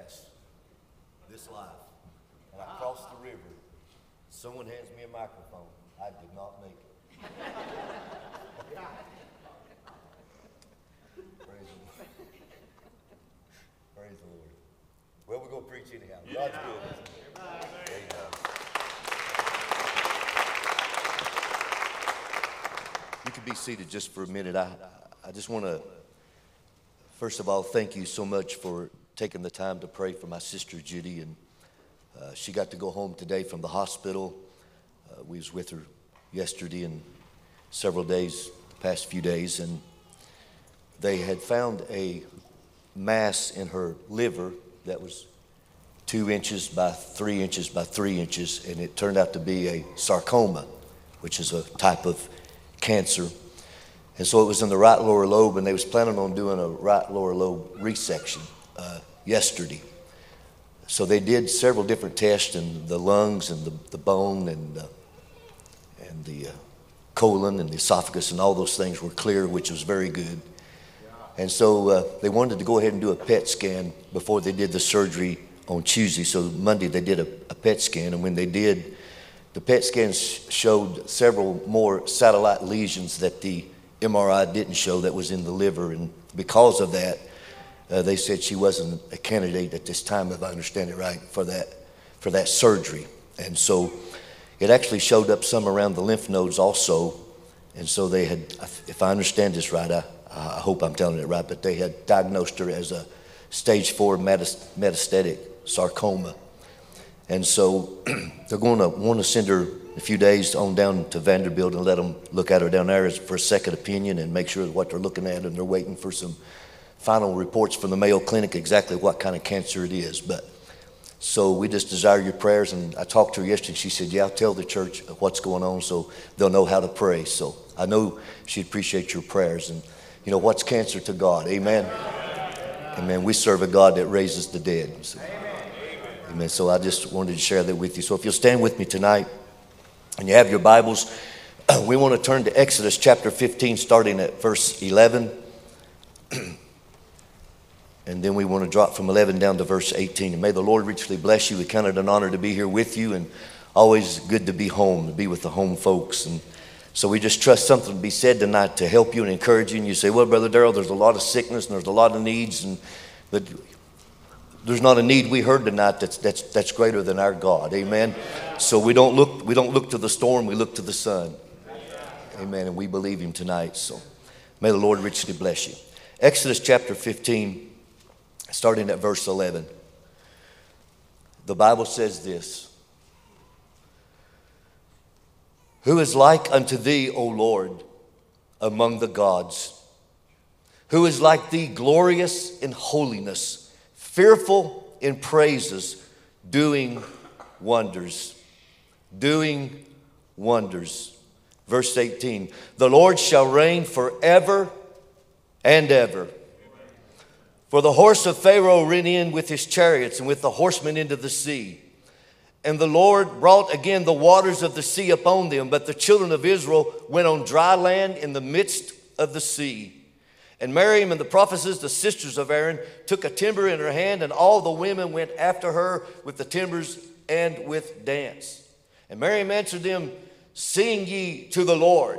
past this life, and I crossed the river. Someone hands me a microphone. I did not make it. Praise the Lord. Praise the Lord. Well, we're going to preach anyhow. God's good. isn't he? Amen. You can be seated just for a minute. I, I just want to, first of all, thank you so much for taking the time to pray for my sister Judy. And uh, she got to go home today from the hospital. Uh, we was with her yesterday and several days, past few days, and they had found a mass in her liver that was two inches by three inches by three inches, and it turned out to be a sarcoma, which is a type of cancer. And so it was in the right lower lobe, and they was planning on doing a right lower lobe resection uh, yesterday. So they did several different tests in the lungs and the, the bone and, uh, and the uh, colon and the esophagus, and all those things were clear, which was very good. And so uh, they wanted to go ahead and do a PET scan before they did the surgery on Tuesday. So Monday they did a, a PET scan, and when they did, the PET scans showed several more satellite lesions that the MRI didn't show that was in the liver, and because of that, uh, they said she wasn't a candidate at this time, if I understand it right, for that for that surgery. And so it actually showed up some around the lymph nodes also, and so they had, if I understand this right, I, I hope I'm telling it right, but they had diagnosed her as a stage four metastatic sarcoma. And so they're going to want to send her a few days on down to Vanderbilt and let them look at her down there for a second opinion and make sure what they're looking at. And they're waiting for some final reports from the Mayo Clinic exactly what kind of cancer it is. But so we just desire your prayers. And I talked to her yesterday. She said, Yeah, I'll tell the church what's going on so they'll know how to pray. So I know she'd appreciate your prayers. And, you know, what's cancer to God? Amen. Amen. We serve a God that raises the dead. So, amen. So I just wanted to share that with you. So if you'll stand with me tonight and you have your Bibles, we want to turn to Exodus chapter 15, starting at verse 11. and then we want to drop from 11 down to verse 18. And may the Lord richly bless you. We count it an honor to be here with you, and always good to be home, to be with the home folks. And so we just trust something to be said tonight to help you and encourage you. And you say, well, Brother Darrell, there's a lot of sickness and there's a lot of needs, and but there's not a need we heard tonight that's, that's, that's greater than our God. Amen. So we don't look we don't look to the storm, we look to the sun. Amen. And we believe him tonight. So may the Lord richly bless you. Exodus chapter 15, starting at verse 11. The Bible says this. Who is like unto thee, O Lord, among the gods? Who is like thee, glorious in holiness, fearful in praises, doing wonders? Doing wonders. Verse 18 The Lord shall reign forever and ever. For the horse of Pharaoh ran in with his chariots and with the horsemen into the sea. And the Lord brought again the waters of the sea upon them, but the children of Israel went on dry land in the midst of the sea. And Miriam and the prophetesses, the sisters of Aaron, took a timbrel in her hand, and all the women went after her with the timbrels and with dance. And Miriam answered them, Sing ye to the Lord,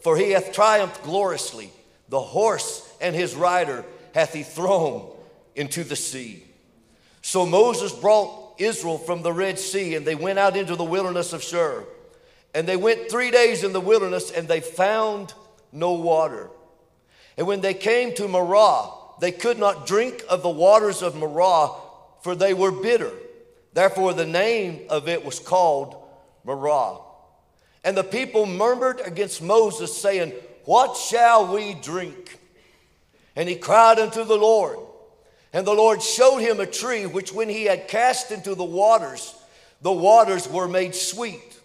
for he hath triumphed gloriously. The horse and his rider hath he thrown into the sea. So Moses brought Israel from the Red Sea, and they went out into the wilderness of Shur. And they went three days in the wilderness, and they found no water. And when they came to Marah, they could not drink of the waters of Marah, for they were bitter. Therefore, the name of it was called Marah. And the people murmured against Moses, saying, What shall we drink? And he cried unto the Lord. And the Lord showed him a tree which, when he had cast into the waters, the waters were made sweet.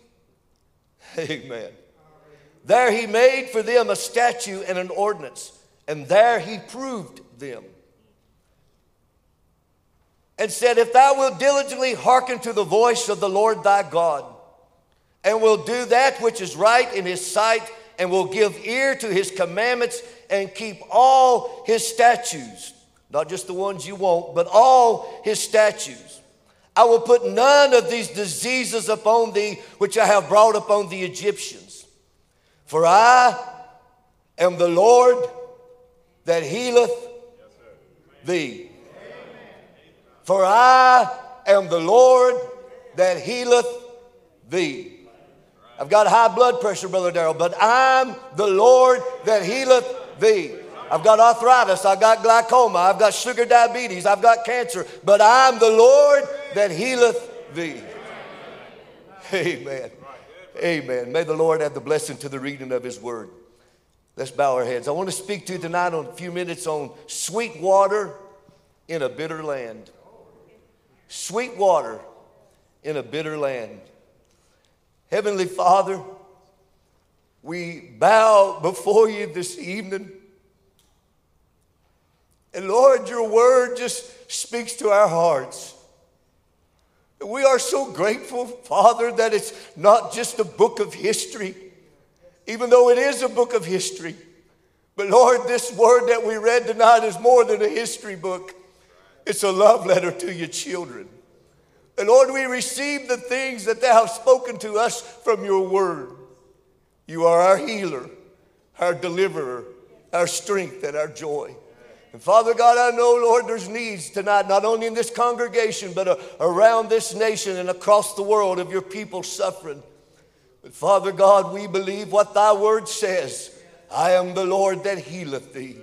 Amen. There he made for them a statute and an ordinance, and there he proved them. And said, If thou wilt diligently hearken to the voice of the Lord thy God, and will do that which is right in his sight, and will give ear to his commandments, and keep all his statutes, not just the ones you want, but all his statutes. I will put none of these diseases upon thee which I have brought upon the Egyptians. For I am the Lord that healeth thee. For I am the Lord that healeth thee. I've got high blood pressure, Brother Darrell, but I'm the Lord that healeth thee. I've got arthritis, I've got glaucoma, I've got sugar diabetes, I've got cancer, but I'm the Lord that healeth thee. Amen. Amen. May the Lord add the blessing to the reading of his word. Let's bow our heads. I want to speak to you tonight on a few minutes on sweet water in a bitter land. Sweet water in a bitter land. Heavenly Father, we bow before you this evening. And Lord, your word just speaks to our hearts. We are so grateful, Father, that it's not just a book of history, even though it is a book of history. But Lord, this word that we read tonight is more than a history book, it's a love letter to your children. And Lord, we receive the things that thou hast spoken to us from your word. You are our healer, our deliverer, our strength, and our joy. And Father God, I know, Lord, there's needs tonight, not only in this congregation, but uh, around this nation and across the world of your people suffering. But Father God, we believe what thy word says I am the Lord that healeth thee.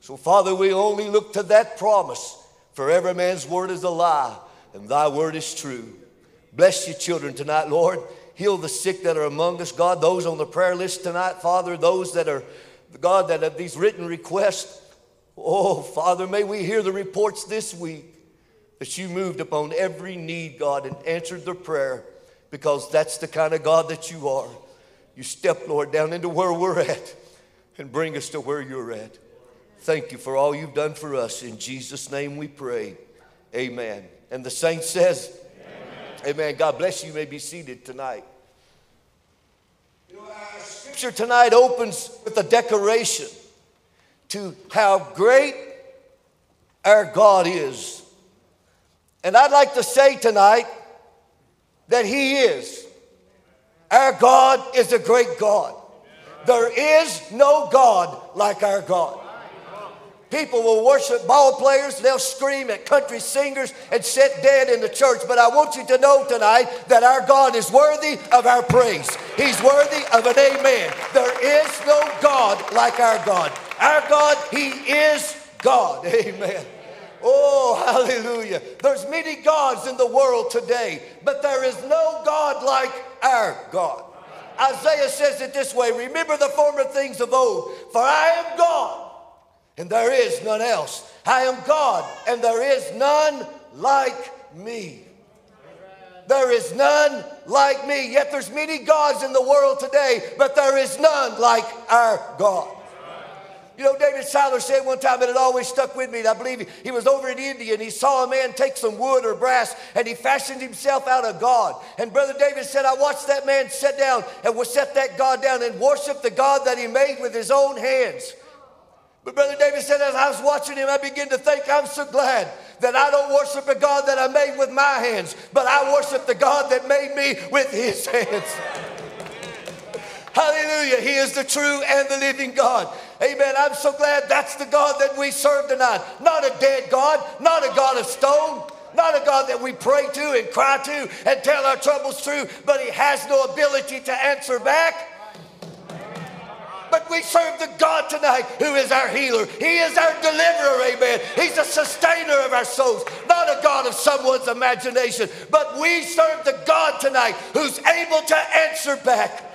So, Father, we only look to that promise, for every man's word is a lie, and thy word is true. Bless your children tonight, Lord. Heal the sick that are among us, God, those on the prayer list tonight, Father, those that are, God, that have these written requests. Oh, Father, may we hear the reports this week that you moved upon every need, God, and answered their prayer because that's the kind of God that you are. You step, Lord, down into where we're at and bring us to where you're at. Thank you for all you've done for us. In Jesus' name we pray. Amen. And the saint says, Amen. God bless you. You may be seated tonight. Our scripture tonight opens with a declaration to how great our God is. And I'd like to say tonight that He is. Our God is a great God. There is no God like our God. People will worship ball players, they'll scream at country singers and sit dead in the church. But I want you to know tonight that our God is worthy of our praise. He's worthy of an amen. There is no God like our God. Our God, He is God. Amen. Oh, hallelujah. There's many gods in the world today, but there is no God like our God. Isaiah says it this way Remember the former things of old, for I am God, and there is none else. I am God, and there is none like me. There is none like me. Yet there's many gods in the world today, but there is none like our God. You know, David Siler said one time, and it always stuck with me, and I believe he, was over in India and he saw a man take some wood or brass and he fashioned himself out of God. And Brother David said, I watched that man sit down and set that God down and worship the God that he made with his own hands. But Brother David said, as I was watching him, I began to think, I'm so glad that I don't worship a God that I made with my hands, but I worship the God that made me with his hands. Hallelujah. He is the true and the living God. Amen. I'm so glad that's the God that we serve tonight. Not a dead God, not a God of stone, not a God that we pray to and cry to and tell our troubles through, but He has no ability to answer back. But we serve the God tonight who is our healer. He is our deliverer, amen. He's a sustainer of our souls, not a God of someone's imagination. But we serve the God tonight who's able to answer back.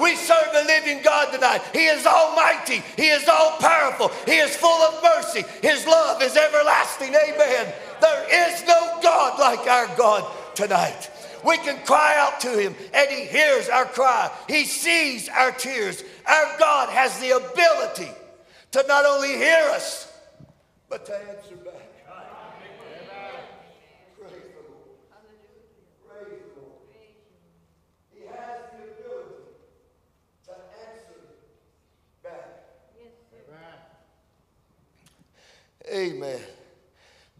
We serve a living God tonight. He is almighty. He is all powerful. He is full of mercy. His love is everlasting. Amen. There is no God like our God tonight. We can cry out to him and he hears our cry. He sees our tears. Our God has the ability to not only hear us, but to answer back. Amen.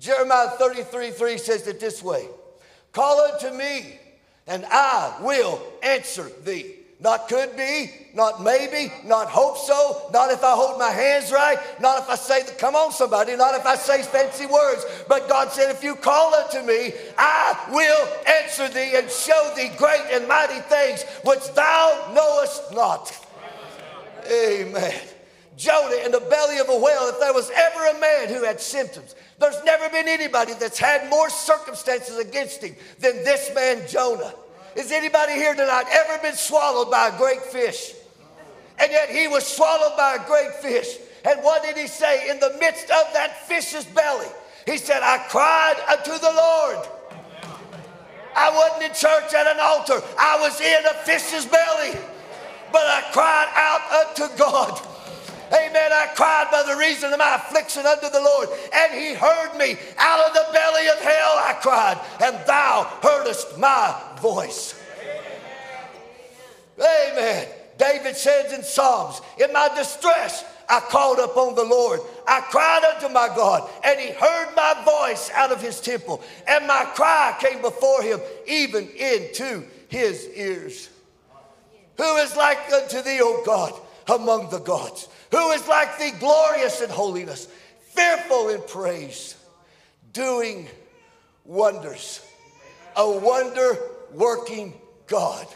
Jeremiah 33 3 says it this way Call unto me, and I will answer thee. Not could be, not maybe, not hope so, not if I hold my hands right, not if I say, come on somebody, not if I say fancy words. But God said, if you call unto me, I will answer thee and show thee great and mighty things which thou knowest not. Amen. Jonah in the belly of a whale, if there was ever a man who had symptoms, there's never been anybody that's had more circumstances against him than this man, Jonah. Is anybody here tonight ever been swallowed by a great fish? And yet he was swallowed by a great fish. And what did he say in the midst of that fish's belly? He said, I cried unto the Lord. I wasn't in church at an altar, I was in a fish's belly. But I cried out unto God. Amen. I cried by the reason of my affliction unto the Lord, and he heard me. Out of the belly of hell I cried, and thou heardest my voice. Amen. David says in Psalms, In my distress, I called upon the Lord. I cried unto my God, and he heard my voice out of his temple, and my cry came before him, even into his ears. Who is like unto thee, O God, among the gods? Who is like thee, glorious in holiness, fearful in praise, doing wonders? A wonder working God.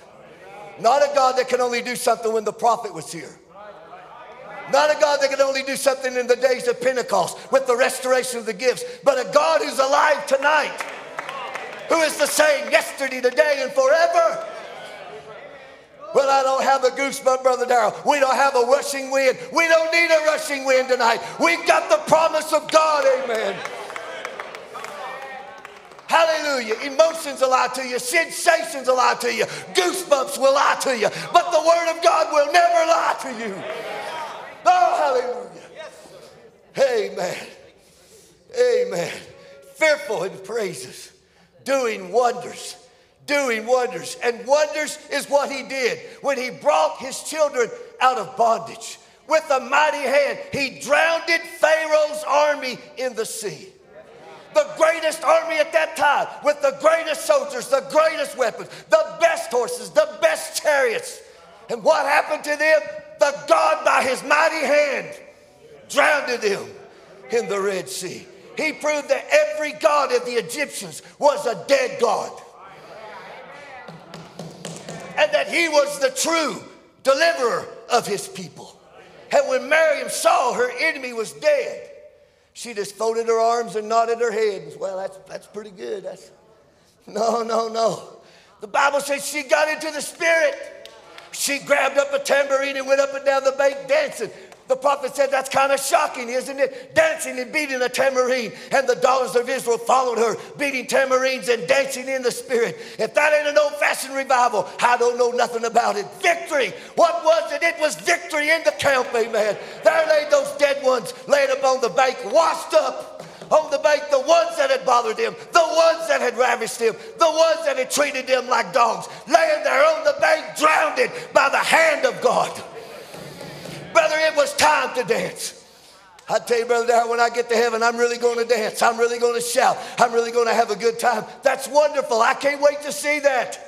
Not a God that can only do something when the prophet was here. Not a God that can only do something in the days of Pentecost with the restoration of the gifts, but a God who's alive tonight, who is the same yesterday, today, and forever. Well, I don't have a goosebump, Brother Darrell. We don't have a rushing wind. We don't need a rushing wind tonight. We've got the promise of God. Amen. Hallelujah. Emotions will lie to you. Sensations will lie to you. Goosebumps will lie to you. But the Word of God will never lie to you. Oh, hallelujah. Amen. Amen. Fearful in praises, doing wonders doing wonders. And wonders is what he did when he brought his children out of bondage. With a mighty hand, he drowned Pharaoh's army in the sea. The greatest army at that time, with the greatest soldiers, the greatest weapons, the best horses, the best chariots. And what happened to them? The God, by his mighty hand, drowned them in the Red Sea. He proved that every God of the Egyptians was a dead God and that he was the true deliverer of his people. And when Miriam saw her enemy was dead, she just folded her arms and nodded her head. Well, that's, that's pretty good. That's, no, no, no. The Bible says she got into the spirit. She grabbed up a tambourine and went up and down the bank dancing. The prophet said, That's kind of shocking, isn't it? Dancing and beating a tambourine. And the daughters of Israel followed her, beating tambourines and dancing in the spirit. If that ain't an old fashioned revival, I don't know nothing about it. Victory. What was it? It was victory in the camp, amen. There lay those dead ones laid upon the bank, washed up on the bank, the ones that had bothered them, the ones that had ravished them, the ones that had treated them like dogs, laying there on the bank, drowned by the hand of God. Brother, to dance. I tell you, Brother Darrell, when I get to heaven, I'm really going to dance. I'm really going to shout. I'm really going to have a good time. That's wonderful. I can't wait to see that.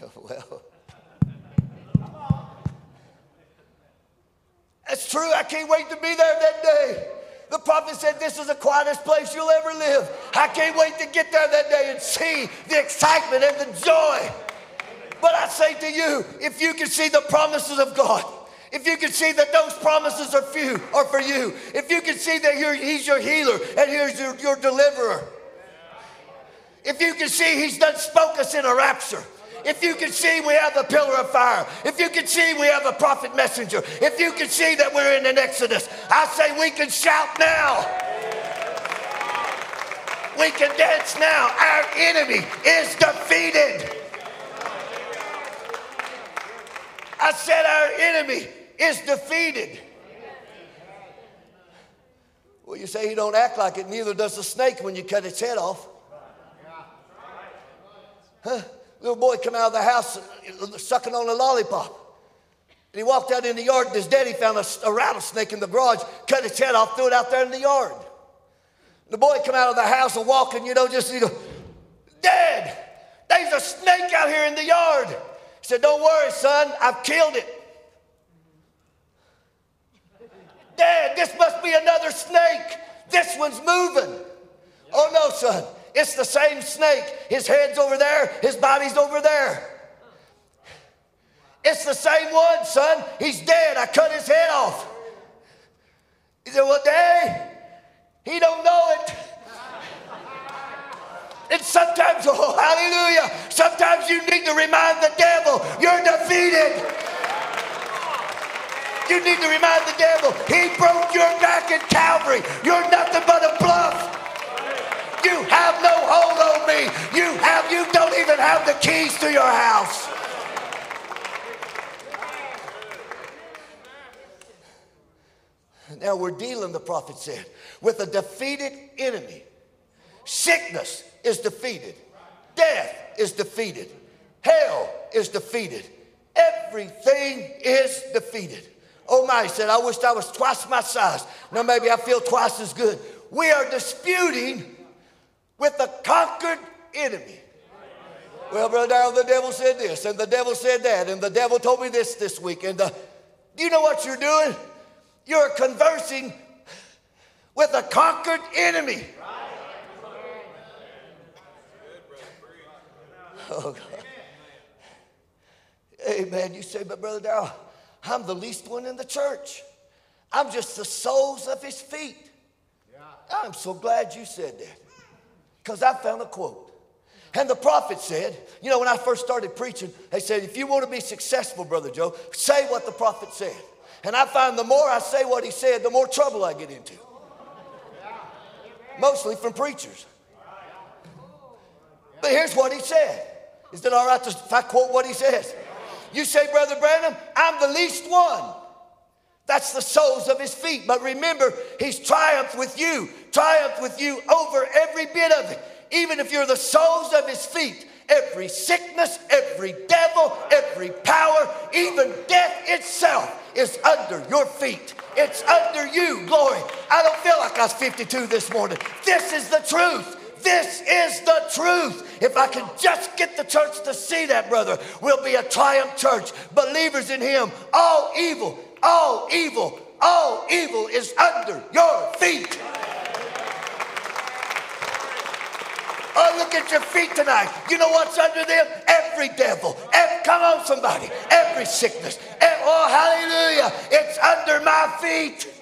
well, that's true. I can't wait to be there that day. The prophet said, This is the quietest place you'll ever live. I can't wait to get there that day and see the excitement and the joy. But I say to you, if you can see the promises of God, if you can see that those promises are few are for you, if you can see that He's your healer and He's your, your deliverer, if you can see He's done spoke us in a rapture, if you can see we have a pillar of fire, if you can see we have a prophet messenger, if you can see that we're in an exodus, I say we can shout now. We can dance now. Our enemy is defeated. I said our enemy is defeated. Well, you say he don't act like it, neither does the snake when you cut its head off. Huh? Little boy come out of the house sucking on a lollipop. And he walked out in the yard, and his daddy found a, a rattlesnake in the garage, cut its head off, threw it out there in the yard. The boy come out of the house and walking, you know, just, you know, Dad, there's a snake out here in the yard. Said, Don't worry, son, I've killed it. Dad, this must be another snake. This one's moving. Oh, no, son. It's the same snake. His head's over there, his body's over there. It's the same one, son. He's dead. I cut his head off. He said, Well, Dad, he don't know it. And sometimes, oh, hallelujah, sometimes you need to remind the devil you're defeated. You need to remind the devil he broke your back at Calvary. You're nothing but a bluff. You have no hold on me. You have you don't even have the keys to your house. Now we're dealing, the prophet said, with a defeated enemy. Sickness is defeated. Death is defeated. Hell is defeated. Everything is defeated. Oh my, he said, I wished I was twice my size. Now maybe I feel twice as good. We are disputing with a conquered enemy. Well, Brother Darrell, the devil said this, and the devil said that, and the devil told me this this week. And the, do you know what you're doing? You're conversing with a conquered enemy. Oh, God. Amen. You say, but Brother Darrell, I'm the least one in the church. I'm just the soles of his feet. I'm so glad you said that because I found a quote. And the prophet said, you know, when I first started preaching, they said, if you want to be successful, Brother Joe, say what the prophet said. And I find the more I say what he said, the more trouble I get into. Mostly from preachers. But here's what he said is it all right if I quote what he says? You say, Brother Branham, I'm the least one. That's the soles of his feet. But remember, he's triumphed with you, triumphed with you over every bit of it. Even if you're the soles of his feet, every sickness, every devil, every power, even death itself is under your feet. It's under you. Glory. I don't feel like I was 52 this morning. This is the truth. This is the truth. If I can just get the church to see that, brother, we'll be a triumph church. Believers in Him, all evil, all evil, all evil is under your feet. Oh, look at your feet tonight. You know what's under them? Every devil. Every, come on, somebody. Every sickness. Every, oh, hallelujah. It's under my feet.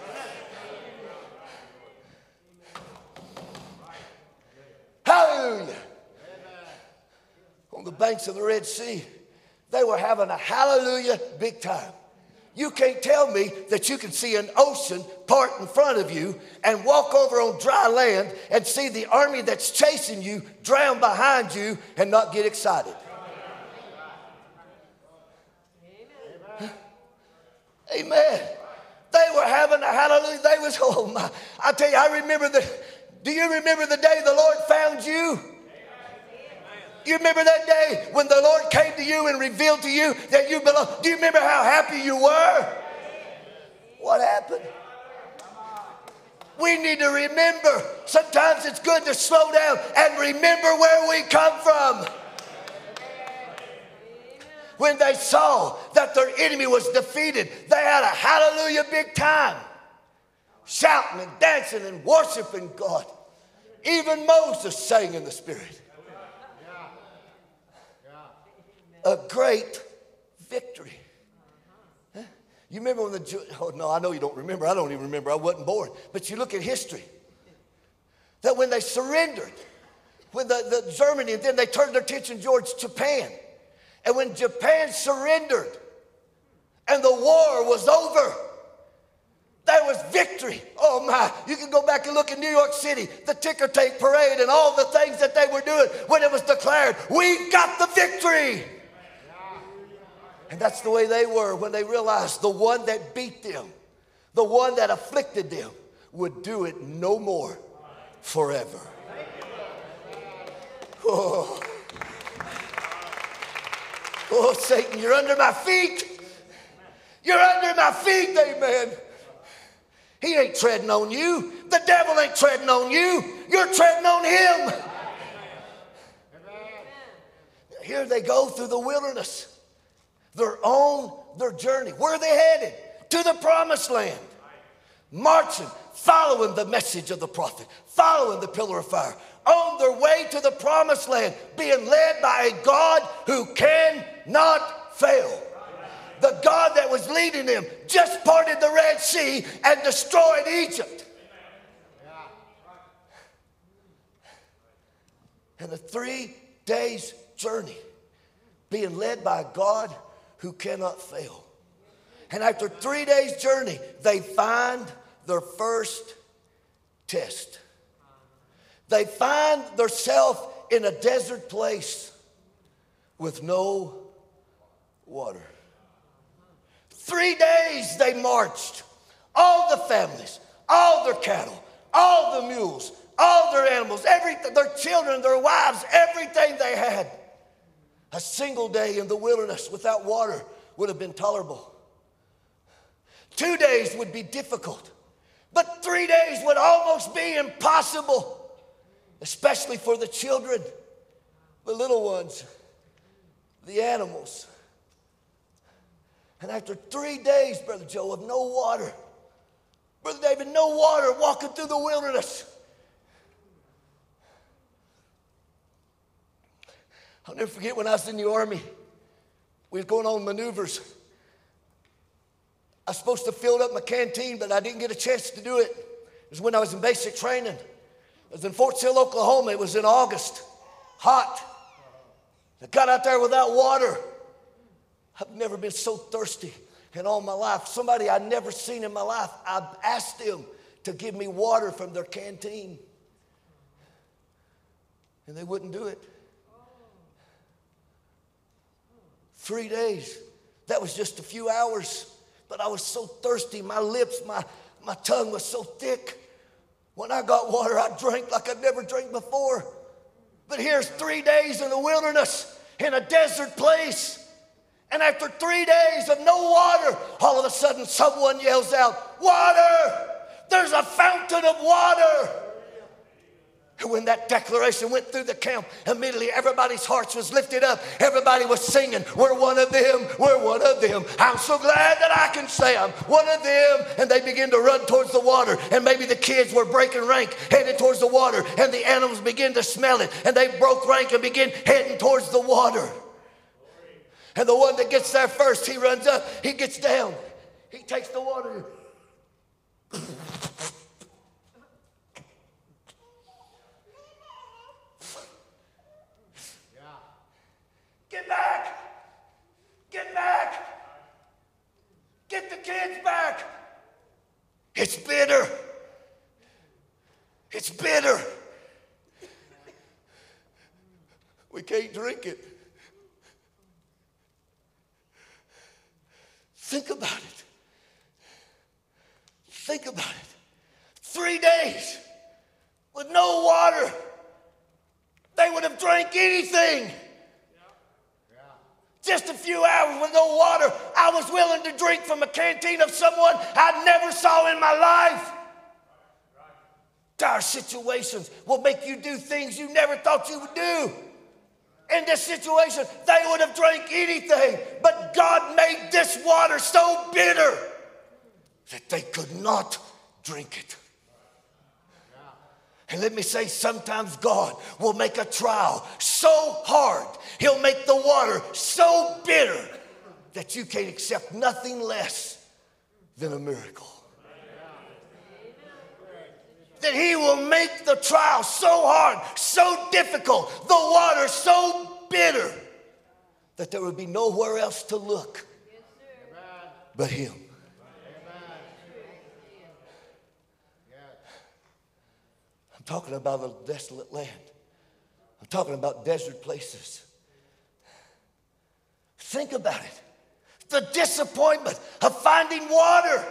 Hallelujah. On the banks of the Red Sea, they were having a hallelujah big time. You can't tell me that you can see an ocean part in front of you and walk over on dry land and see the army that's chasing you drown behind you and not get excited. Amen. Amen. They were having a hallelujah. They was, oh my. I tell you, I remember the do you remember the day the Lord found you? You remember that day when the Lord came to you and revealed to you that you belong? Do you remember how happy you were? What happened? We need to remember. Sometimes it's good to slow down and remember where we come from. When they saw that their enemy was defeated, they had a hallelujah big time shouting and dancing and worshiping God. Even Moses sang in the Spirit. A great victory. You remember when the oh no, I know you don't remember. I don't even remember. I wasn't born. But you look at history. That when they surrendered, when the, the Germany, and then they turned their attention towards Japan. And when Japan surrendered and the war was over, there was victory. Oh my, you can go back and look in New York City, the ticker tape parade and all the things that they were doing when it was declared, we got the victory. And that's the way they were when they realized the one that beat them, the one that afflicted them, would do it no more forever. Oh, oh Satan, you're under my feet. You're under my feet, amen. He ain't treading on you. The devil ain't treading on you. You're treading on him. Here they go through the wilderness. They're on their journey. Where are they headed? To the promised land. Marching, following the message of the prophet, following the pillar of fire, on their way to the promised land, being led by a God who cannot fail. The God that was leading them just parted the Red Sea and destroyed Egypt. And a three days journey, being led by God who cannot fail. And after three days' journey, they find their first test. They find themselves in a desert place with no water. Three days they marched. All the families, all their cattle, all the mules, all their animals, everything, their children, their wives, everything they had. A single day in the wilderness without water would have been tolerable. Two days would be difficult, but three days would almost be impossible, especially for the children, the little ones, the animals. And after three days, Brother Joe, of no water, Brother David, no water walking through the wilderness. I'll never forget when I was in the army. We was going on maneuvers. I was supposed to fill up my canteen, but I didn't get a chance to do it. It was when I was in basic training. It was in Fort Sill, Oklahoma. It was in August, hot. I got out there without water. I've never been so thirsty in all my life. Somebody I'd never seen in my life, I asked them to give me water from their canteen. And they wouldn't do it. Three days. That was just a few hours. But I was so thirsty. My lips, my, my tongue was so thick. When I got water, I drank like I'd never drank before. But here's three days in the wilderness, in a desert place. And after three days of no water, all of a sudden someone yells out, Water! There's a fountain of water! And when that declaration went through the camp, immediately everybody's hearts was lifted up. Everybody was singing, We're one of them, we're one of them. I'm so glad that I can say I'm one of them. And they begin to run towards the water. And maybe the kids were breaking rank, headed towards the water. And the animals begin to smell it. And they broke rank and began heading towards the water. And the one that gets there first, he runs up, he gets down, he takes the water. Get back! Get back! Get the kids back! It's bitter. It's bitter. We can't drink it. Think about it. Think about it. Three days with no water. They would have drank anything. Just a few hours with no water. I was willing to drink from a canteen of someone I never saw in my life. Dire situations will make you do things you never thought you would do in this situation, they would have drank anything. But God made this water so bitter that they could not drink it. And let me say, sometimes God will make a trial so hard, He'll make the water so bitter that you can't accept nothing less than a miracle that he will make the trial so hard, so difficult, the water so bitter that there would be nowhere else to look but him. I'm talking about a desolate land. I'm talking about desert places. Think about it. The disappointment of finding water,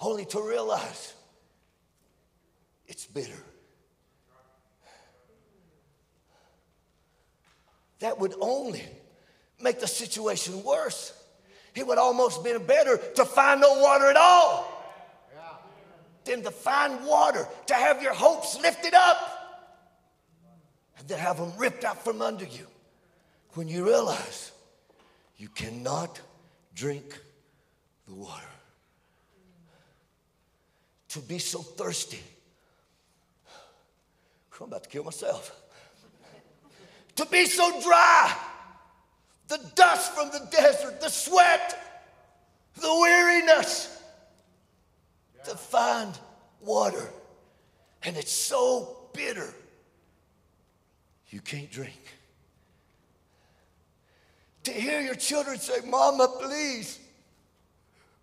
only to realize it's bitter. That would only make the situation worse. It would almost been better to find no water at all than to find water, to have your hopes lifted up, and then have them ripped out from under you when you realize you cannot drink the water. To be so thirsty. I'm about to kill myself. To be so dry. The dust from the desert, the sweat, the weariness. To find water. And it's so bitter, you can't drink. To hear your children say, Mama, please,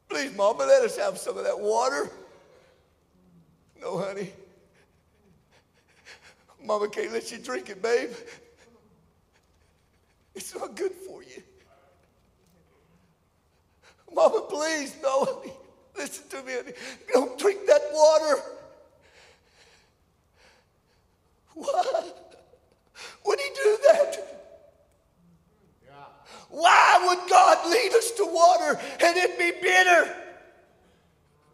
please, Mama, let us have some of that water. No, honey. Mama can't let you drink it, babe. It's not good for you. Mama, please, no. Listen to me. Don't drink that water. Why would he do that? Why would God lead us to water and it be bitter?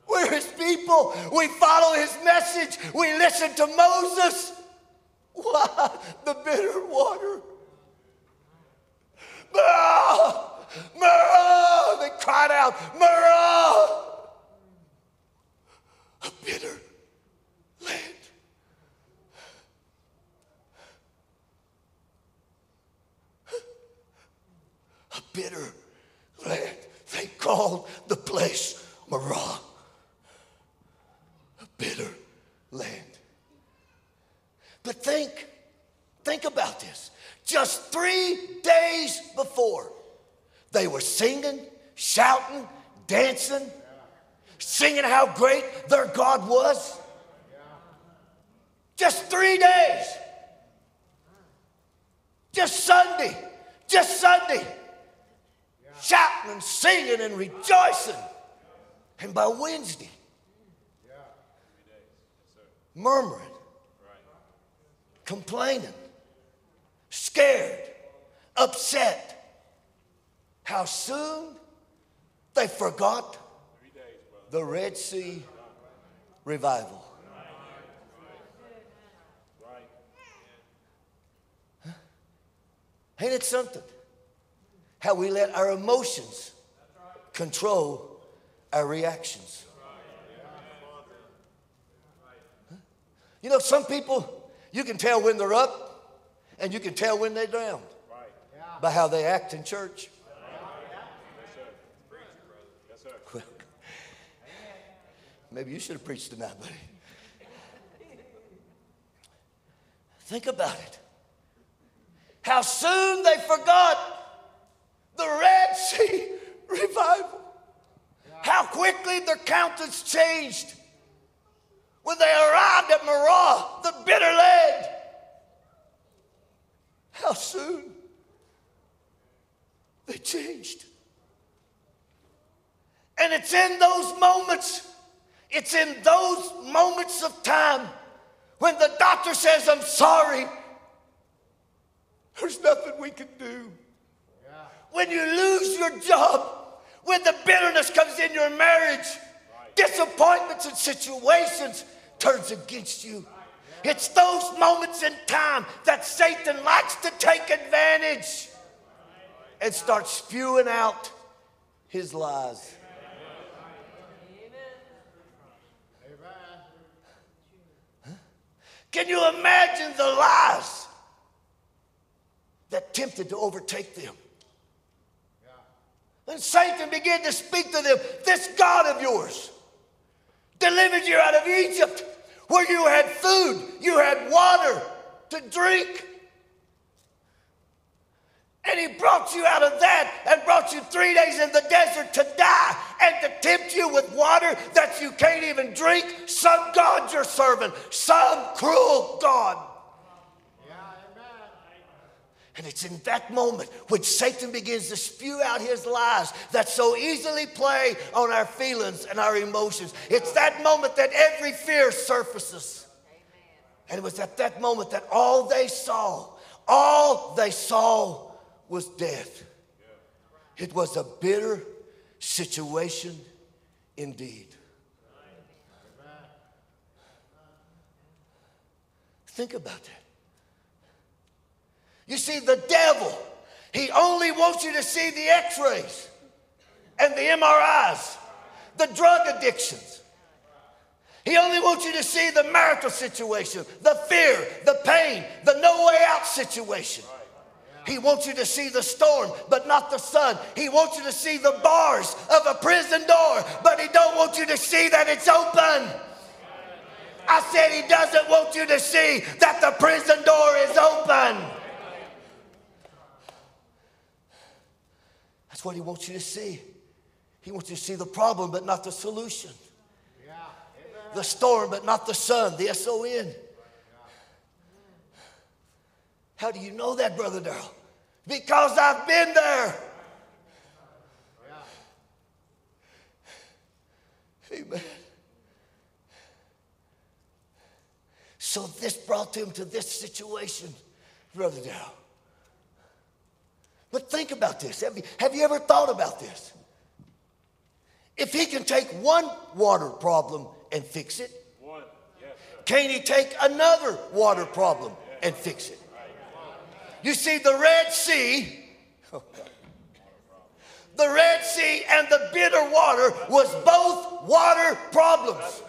We're his people. We follow his message. We listen to Moses. Why the bitter water? Marah! Marah! They cried out, Marah! A bitter land. A bitter land. They called the place Marah A bitter land. But think, think about this. Just three days before, they were singing, shouting, dancing, singing how great their God was. Just three days. Just Sunday. Just Sunday. Shouting and singing and rejoicing. And by Wednesday, murmuring, complaining, scared, upset. How soon they forgot the Red Sea revival. Ain't it something? How we let our emotions control our reactions. You know, some people, you can tell when they're up and you can tell when they're down by how they act in church. Maybe you should have preached tonight, buddy. Think about it. How soon they forgot the Red Sea revival. How quickly their countenance changed when they arrived at Marah, the bitter land. How soon they changed. And it's in those moments, it's in those moments of time when the doctor says, I'm sorry, there's nothing we can do. Yeah. When you lose your job, when the bitterness comes in your marriage, right. disappointments and situations, turns against you. It's those moments in time that Satan likes to take advantage and start spewing out his lies. Can you imagine the lies that tempted to overtake them? And Satan began to speak to them this God of yours delivered you out of Egypt where you had food, you had water to drink. And he brought you out of that and brought you three days in the desert to die and to tempt you with water that you can't even drink. Some God you're serving, some cruel God. And it's in that moment when Satan begins to spew out his lies that so easily play on our feelings and our emotions. It's that moment that every fear surfaces. And it was at that moment that all they saw, all they saw was death. It was a bitter situation indeed. Think about that. You see, the devil, he only wants you to see the x rays and the MRIs, the drug addictions. He only wants you to see the marital situation, the fear, the pain, the no way out situation. He wants you to see the storm, but not the sun. He wants you to see the bars of a prison door, but he don't want you to see that it's open. I said he doesn't want you to see that the prison door is open. That's what he wants you to see. He wants you to see the problem, but not the solution. The storm, but not the sun, the S O N. How do you know that, Brother Darrell? Because I've been there. Amen. So this brought him to this situation, Brother Dow. But think about this. Have you, have you ever thought about this? If he can take one water problem and fix it, can he take another water problem and fix it? You see, the Red Sea, the Red Sea and the bitter water was both water problems.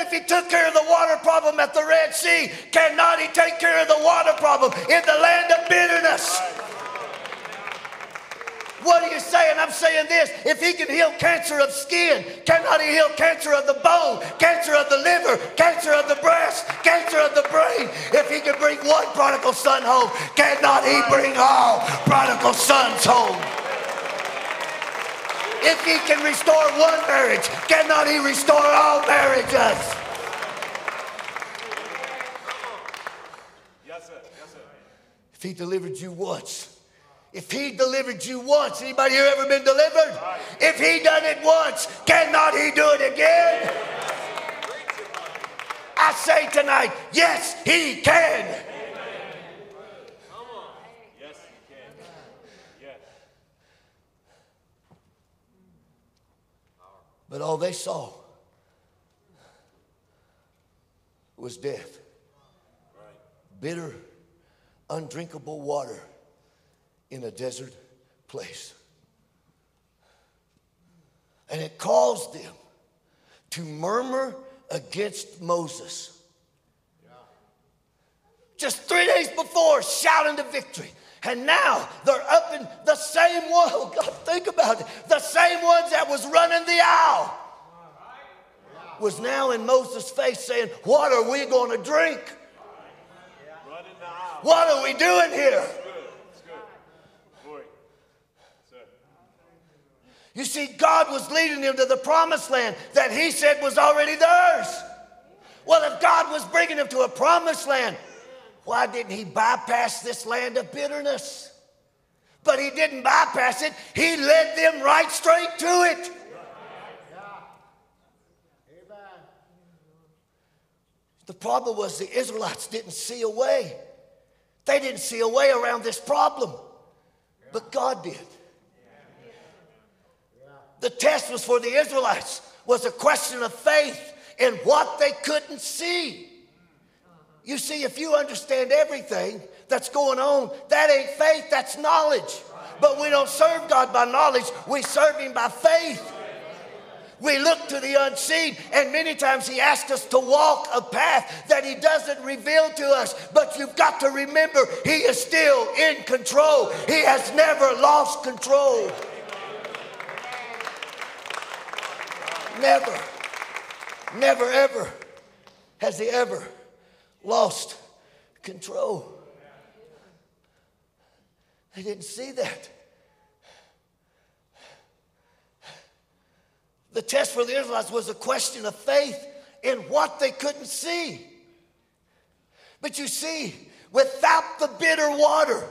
If he took care of the water problem at the Red Sea, cannot he take care of the water problem in the land of bitterness? What are you saying? I'm saying this. If he can heal cancer of skin, cannot he heal cancer of the bone, cancer of the liver, cancer of the breast, cancer of the brain? If he can bring one prodigal son home, cannot he bring all prodigal sons home? If he can restore one marriage, cannot he restore all marriages? Yes, sir. Yes, sir. If he delivered you once, if he delivered you once, anybody here ever been delivered? If he done it once, cannot he do it again? I say tonight, yes, he can. But all they saw was death. Bitter, undrinkable water in a desert place. And it caused them to murmur against Moses. Just three days before, shouting the victory. And now they're up in the same one. Oh God, think about it. The same ones that was running the aisle was now in Moses' face saying, What are we going to drink? What are we doing here? You see, God was leading them to the promised land that He said was already theirs. Well, if God was bringing them to a promised land, why didn't He bypass this land of bitterness? But He didn't bypass it, He led them right straight to it. The problem was the Israelites didn't see a way. They didn't see a way around this problem, but God did. The test was for the Israelites was a question of faith in what they couldn't see. You see, if you understand everything that's going on, that ain't faith, that's knowledge. But we don't serve God by knowledge, we serve Him by faith. We look to the unseen, and many times He asks us to walk a path that He doesn't reveal to us. But you've got to remember, He is still in control, He has never lost control. Never, never, ever has he ever lost control. They didn't see that. The test for the Israelites was a question of faith in what they couldn't see. But you see, without the bitter water,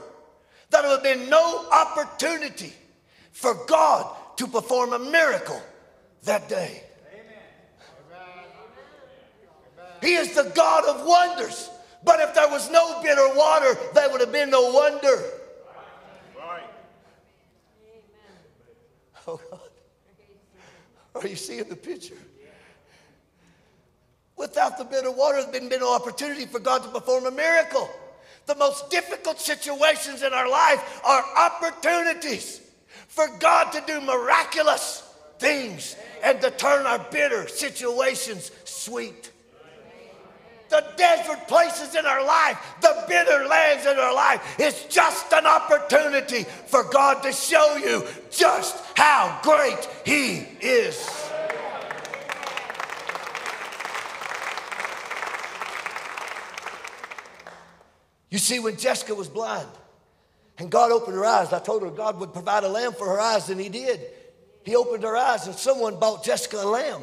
there would have been no opportunity for God to perform a miracle that day. He is the God of wonders, But if there was no bitter water, there would have been no wonder. Right. Oh God. Are you seeing the picture? Without the bitter water, there's been no opportunity for God to perform a miracle. The most difficult situations in our life are opportunities for God to do miraculous things and to turn our bitter situations sweet. The desert places in our life, the bitter lands in our life, is just an opportunity for God to show you just how great He is. You see, when Jessica was blind and God opened her eyes, I told her God would provide a lamb for her eyes, and He did. He opened her eyes, and someone bought Jessica a lamb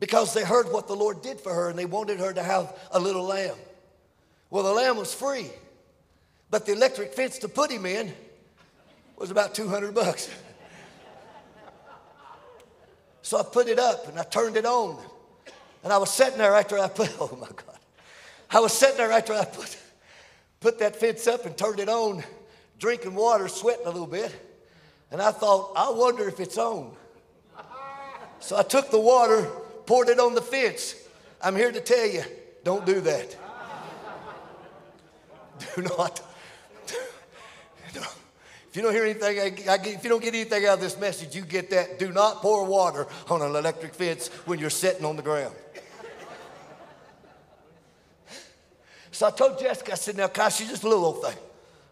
because they heard what the Lord did for her and they wanted her to have a little lamb. Well, the lamb was free, but the electric fence to put him in was about 200 bucks. So I put it up and I turned it on. And I was sitting there after I put, oh my God. I was sitting there after I put put that fence up and turned it on, drinking water, sweating a little bit. And I thought, I wonder if it's on. So I took the water, poured it on the fence. I'm here to tell you, don't do that. Do not. If you don't hear anything, if you don't get anything out of this message, you get that. Do not pour water on an electric fence when you're sitting on the ground. So I told Jessica, I said, now, Kai, she's just a little old thing,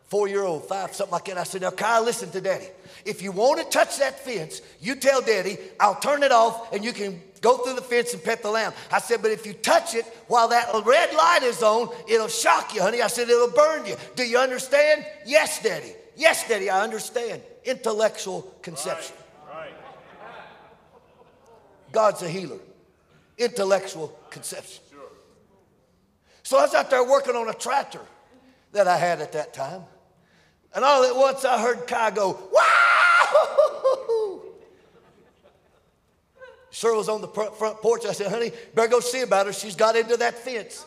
four year old, five, something like that. I said, now, Kai, listen to daddy. If you want to touch that fence, you tell daddy, I'll turn it off and you can go through the fence and pet the lamb. I said, but if you touch it while that red light is on, it'll shock you, honey. I said, it'll burn you. Do you understand? Yes, daddy. Yes, daddy, I understand. Intellectual conception. Right. right. God's a healer. Intellectual conception. So I was out there working on a tractor that I had at that time. And all at once I heard Kai go, wow! Sure was on the front porch. I said, honey, better go see about her. She's got into that fence.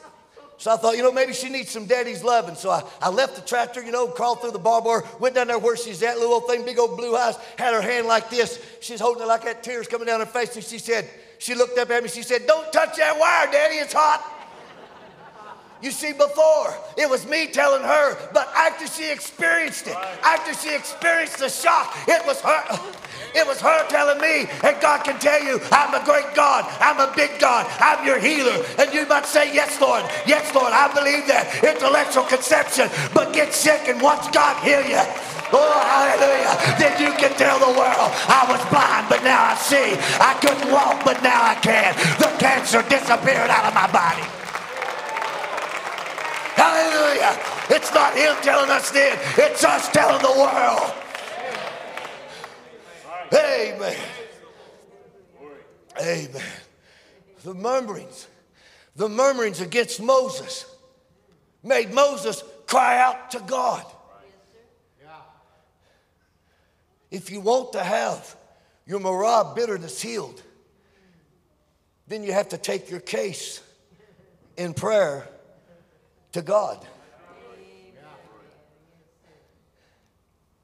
So I thought, you know, maybe she needs some daddy's love. And so I, I left the tractor, you know, crawled through the barbed wire, went down there where she's at, little old thing, big old blue eyes, had her hand like this. She's holding it like that, tears coming down her face. And she said, she looked up at me, she said, Don't touch that wire, daddy, it's hot. You see, before it was me telling her, but after she experienced it, after she experienced the shock, it was her. It was her telling me, and God can tell you, I'm a great God, I'm a big God, I'm your healer. And you might say, Yes, Lord, yes, Lord, I believe that. Intellectual conception, but get sick and watch God heal you. Oh, hallelujah. Then you can tell the world I was blind, but now I see. I couldn't walk, but now I can. The cancer disappeared out of my body. Hallelujah. It's not him telling us then, it's us telling the world. Amen. Amen. The murmurings, the murmurings against Moses made Moses cry out to God. If you want to have your Marah bitterness healed, then you have to take your case in prayer to God.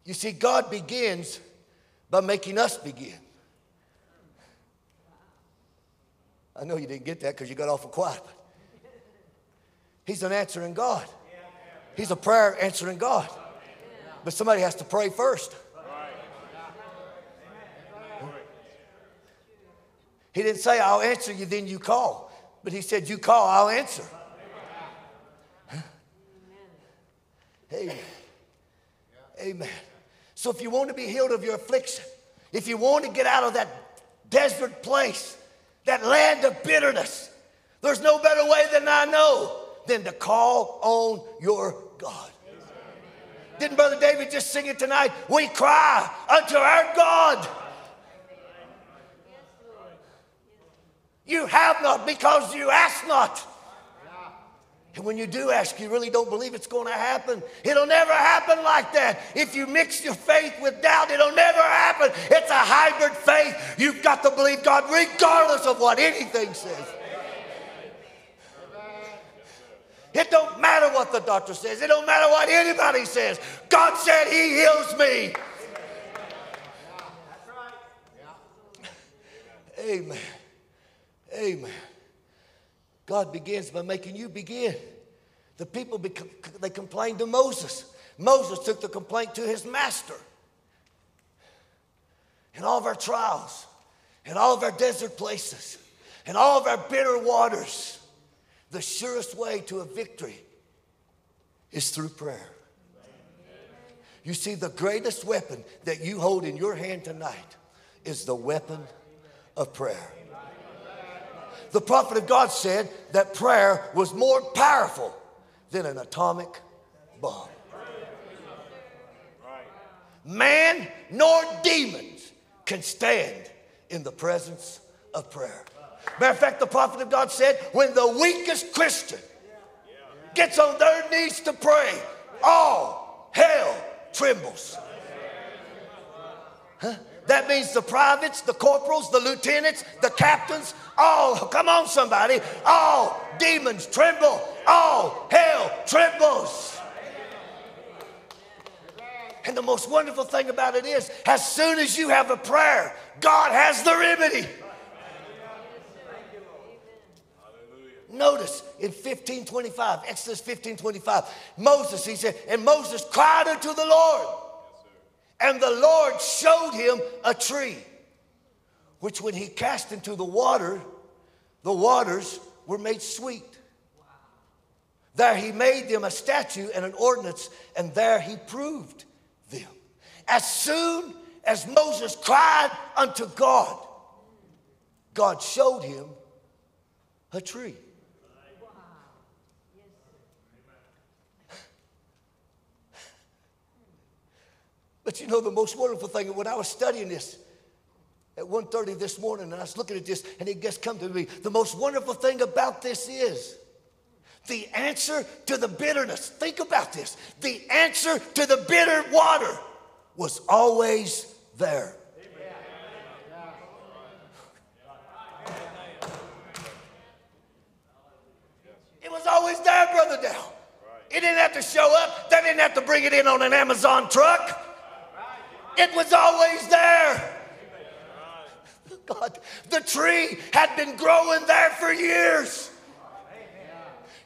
You see, God begins by making us begin. I know you didn't get that because you got awful quiet. He's an answering God. He's a prayer answering God. But somebody has to pray first. He didn't say, I'll answer you, then you call. But he said, You call, I'll answer. Amen. Amen. So if you want to be healed of your affliction, if you want to get out of that desert place, that land of bitterness, there's no better way than I know than to call on your God. Didn't Brother David just sing it tonight? We cry unto our God. You have not because you ask not. And when you do ask, you really don't believe it's going to happen. It'll never happen like that. If you mix your faith with doubt, it'll never happen. It's a hybrid faith. You've got to believe God regardless of what anything says. It don't matter what the doctor says. It don't matter what anybody says. God said he heals me. Amen. Amen. God begins by making you begin. The people, they complained to Moses. Moses took the complaint to his master. In all of our trials, in all of our desert places, in all of our bitter waters, the surest way to a victory is through prayer. You see, the greatest weapon that you hold in your hand tonight is the weapon of prayer. The prophet of God said that prayer was more powerful than an atomic bomb. Man nor demons can stand in the presence of prayer. Matter of fact, the prophet of God said, when the weakest Christian gets on their knees to pray, all hell trembles. Huh? That means the privates, the corporals, the lieutenants, the captains, all, come on, somebody, all demons tremble, all hell trembles. And the most wonderful thing about it is, as soon as you have a prayer, God has the remedy. Notice in 1525, Exodus 1525, Moses, he said, and Moses cried unto the Lord. And the Lord showed him a tree, which when he cast into the water, the waters were made sweet. There he made them a statute and an ordinance, and there he proved them. As soon as Moses cried unto God, God showed him a tree. But you know the most wonderful thing, when I was studying this at 1.30 this morning, and I was looking at this, and it just come to me, the most wonderful thing about this is the answer to the bitterness. Think about this. The answer to the bitter water was always there. It was always there, Brother Dell. It didn't have to show up. They didn't have to bring it in on an Amazon truck. It was always there. God, the tree had been growing there for years.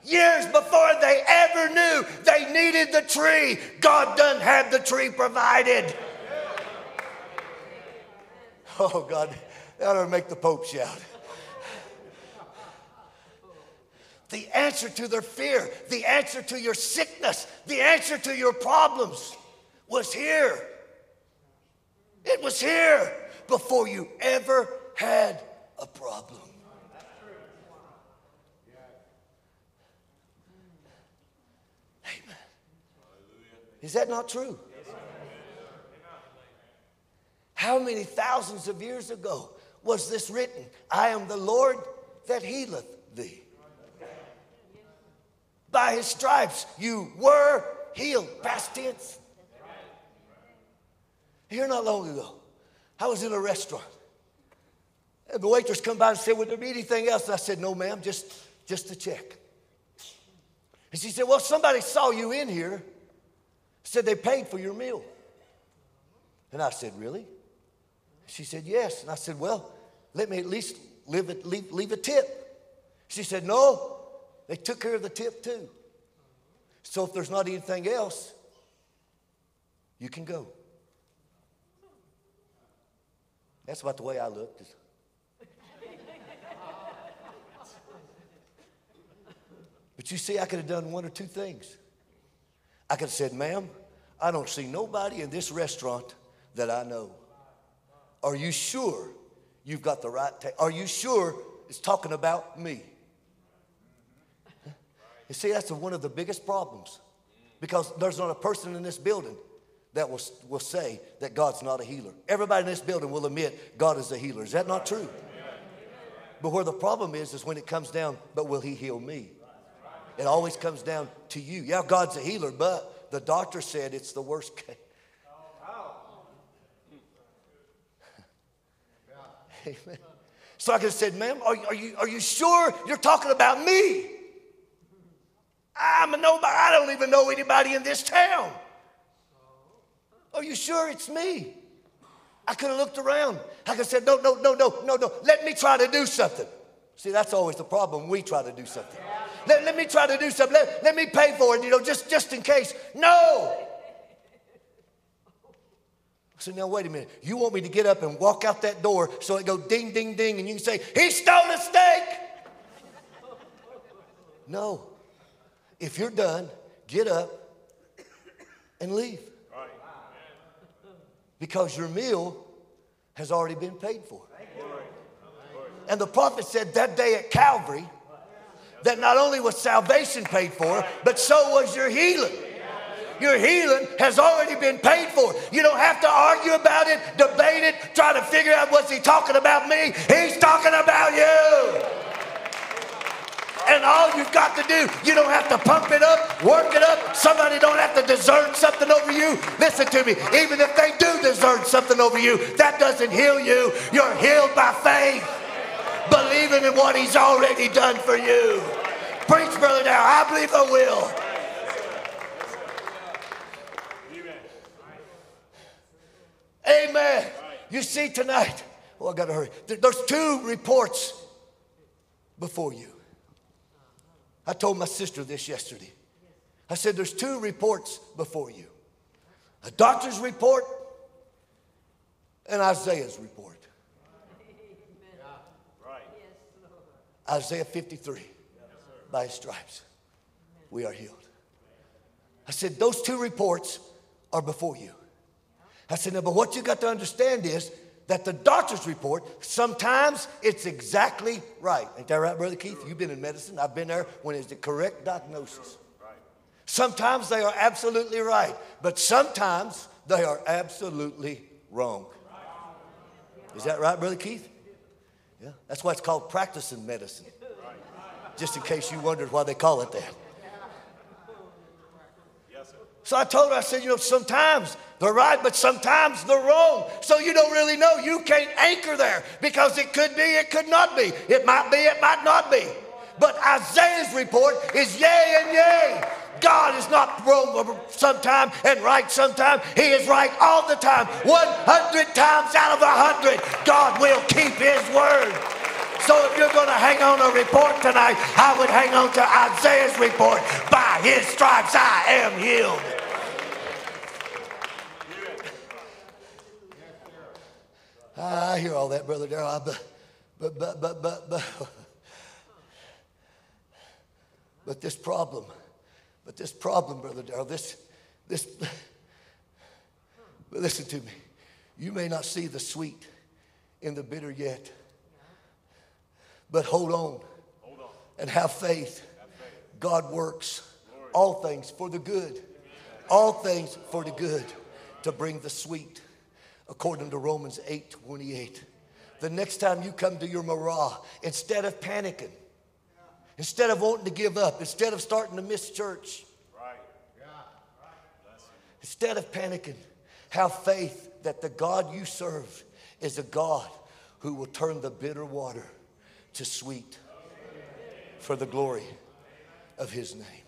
Years before they ever knew they needed the tree, God done had the tree provided. Oh, God, that ought to make the Pope shout. The answer to their fear, the answer to your sickness, the answer to your problems was here. It was here before you ever had a problem. Amen. Is that not true? How many thousands of years ago was this written? I am the Lord that healeth thee. By his stripes you were healed. Past tense. Here not long ago, I was in a restaurant. And the waitress come by and said, Would there be anything else? And I said, No, ma'am, just, just a check. And she said, Well, somebody saw you in here, said they paid for your meal. And I said, Really? She said, Yes. And I said, Well, let me at least leave a, leave, leave a tip. She said, No, they took care of the tip too. So if there's not anything else, you can go. That's about the way I looked. But you see, I could have done one or two things. I could have said, ma'am, I don't see nobody in this restaurant that I know. Are you sure you've got the right? Ta- Are you sure it's talking about me? You see, that's one of the biggest problems because there's not a person in this building that will, will say that God's not a healer. Everybody in this building will admit God is a healer. Is that not true? But where the problem is, is when it comes down, but will he heal me? It always comes down to you. Yeah, God's a healer, but the doctor said it's the worst case. Amen. So I could have said, ma'am, are, are, you, are you sure you're talking about me? I'm a nobody. I don't even know anybody in this town. Are you sure it's me? I could have looked around. I could have said, no, no, no, no, no, no. Let me try to do something. See, that's always the problem. We try to do something. Let, let me try to do something. Let, let me pay for it, you know, just, just in case. No. I said, now wait a minute. You want me to get up and walk out that door so it go ding, ding, ding, and you can say, he stole a steak. no. If you're done, get up and leave. Because your meal has already been paid for. And the prophet said that day at Calvary that not only was salvation paid for, but so was your healing. Your healing has already been paid for. You don't have to argue about it, debate it, try to figure out what's he talking about me. He's talking about you. And all you've got to do, you don't have to pump it up, work it up. Somebody don't have to desert something over you. Listen to me. Even if they do desert something over you, that doesn't heal you. You're healed by faith, believing in what he's already done for you. Preach, brother, now. I believe I will. Amen. You see tonight, oh, I got to hurry. There's two reports before you. I told my sister this yesterday. I said, There's two reports before you a doctor's report and Isaiah's report. Isaiah 53 by his stripes, we are healed. I said, Those two reports are before you. I said, No, but what you got to understand is that the doctor's report, sometimes it's exactly right. Ain't that right, Brother Keith? You've been in medicine. I've been there when it's the correct diagnosis. Sometimes they are absolutely right, but sometimes they are absolutely wrong. Is that right, Brother Keith? Yeah, that's why it's called practicing medicine. Just in case you wondered why they call it that. So I told her, I said, you know, sometimes they're right, but sometimes they're wrong. So you don't really know. You can't anchor there because it could be, it could not be. It might be, it might not be. But Isaiah's report is yea and yea. God is not wrong sometime and right sometime. He is right all the time. 100 times out of 100, God will keep his word. So if you're going to hang on a report tonight, I would hang on to Isaiah's report. By his stripes I am healed. I hear all that, Brother Darrell, but, but, but, but, but, but, but this problem, but this problem, Brother Darrell, this, this, but listen to me. You may not see the sweet in the bitter yet, but hold on, hold on. and have faith. have faith. God works all things for the good, Amen. all things for the good to bring the sweet according to Romans 8 28. The next time you come to your Marah, instead of panicking, instead of wanting to give up, instead of starting to miss church, instead of panicking, have faith that the God you serve is a God who will turn the bitter water to sweet for the glory of his name.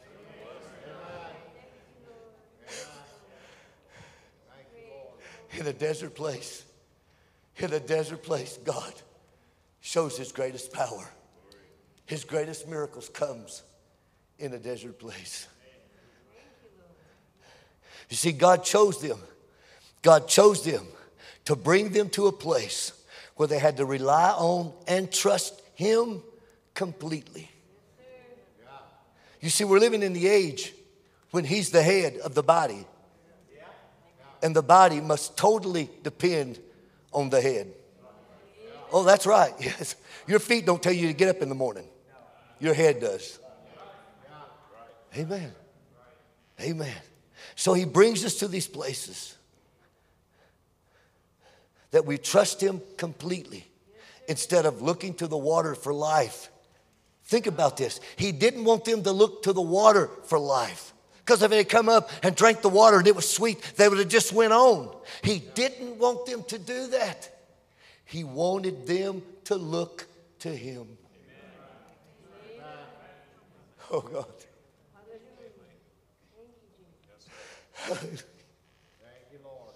In a desert place, in a desert place, God shows his greatest power. His greatest miracles comes in a desert place. You see, God chose them. God chose them to bring them to a place where they had to rely on and trust Him completely. You see, we're living in the age when He's the head of the body and the body must totally depend on the head. Oh, that's right. Yes. Your feet don't tell you to get up in the morning. Your head does. Amen. Amen. So he brings us to these places that we trust him completely instead of looking to the water for life. Think about this. He didn't want them to look to the water for life. Because if they come up and drank the water and it was sweet, they would have just went on. He didn't want them to do that. He wanted them to look to him. Oh God. Thank you, Lord.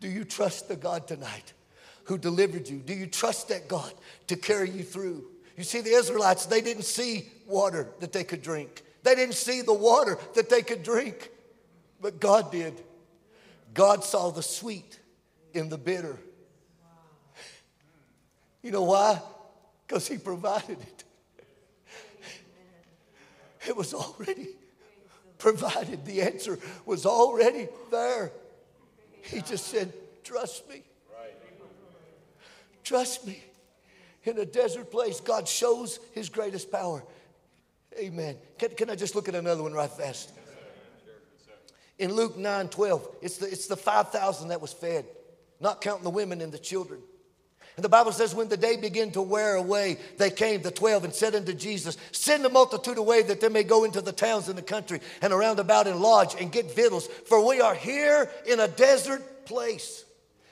Do you trust the God tonight who delivered you? Do you trust that God to carry you through? You see, the Israelites, they didn't see water that they could drink. They didn't see the water that they could drink, but God did. God saw the sweet in the bitter. You know why? Because He provided it. It was already provided. The answer was already there. He just said, Trust me. Trust me. In a desert place, God shows His greatest power. Amen. Can, can I just look at another one right fast? In Luke 9 12, it's the, it's the 5,000 that was fed, not counting the women and the children. And the Bible says, when the day began to wear away, they came, the twelve, and said unto Jesus, Send the multitude away that they may go into the towns and the country and around about and lodge and get victuals, for we are here in a desert place.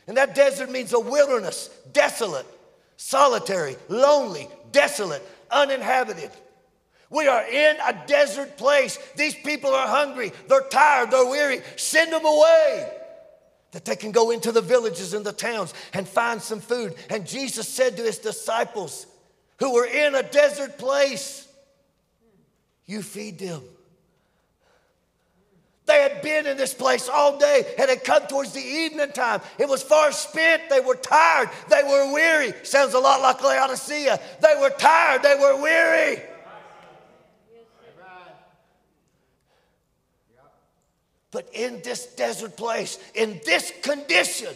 And that desert means a wilderness, desolate, solitary, lonely, desolate, uninhabited. We are in a desert place. These people are hungry, they're tired, they're weary. Send them away that they can go into the villages and the towns and find some food. And Jesus said to his disciples who were in a desert place, You feed them. They had been in this place all day and had come towards the evening time. It was far spent. They were tired. They were weary. Sounds a lot like Laodicea. They were tired. They were weary. But in this desert place, in this condition,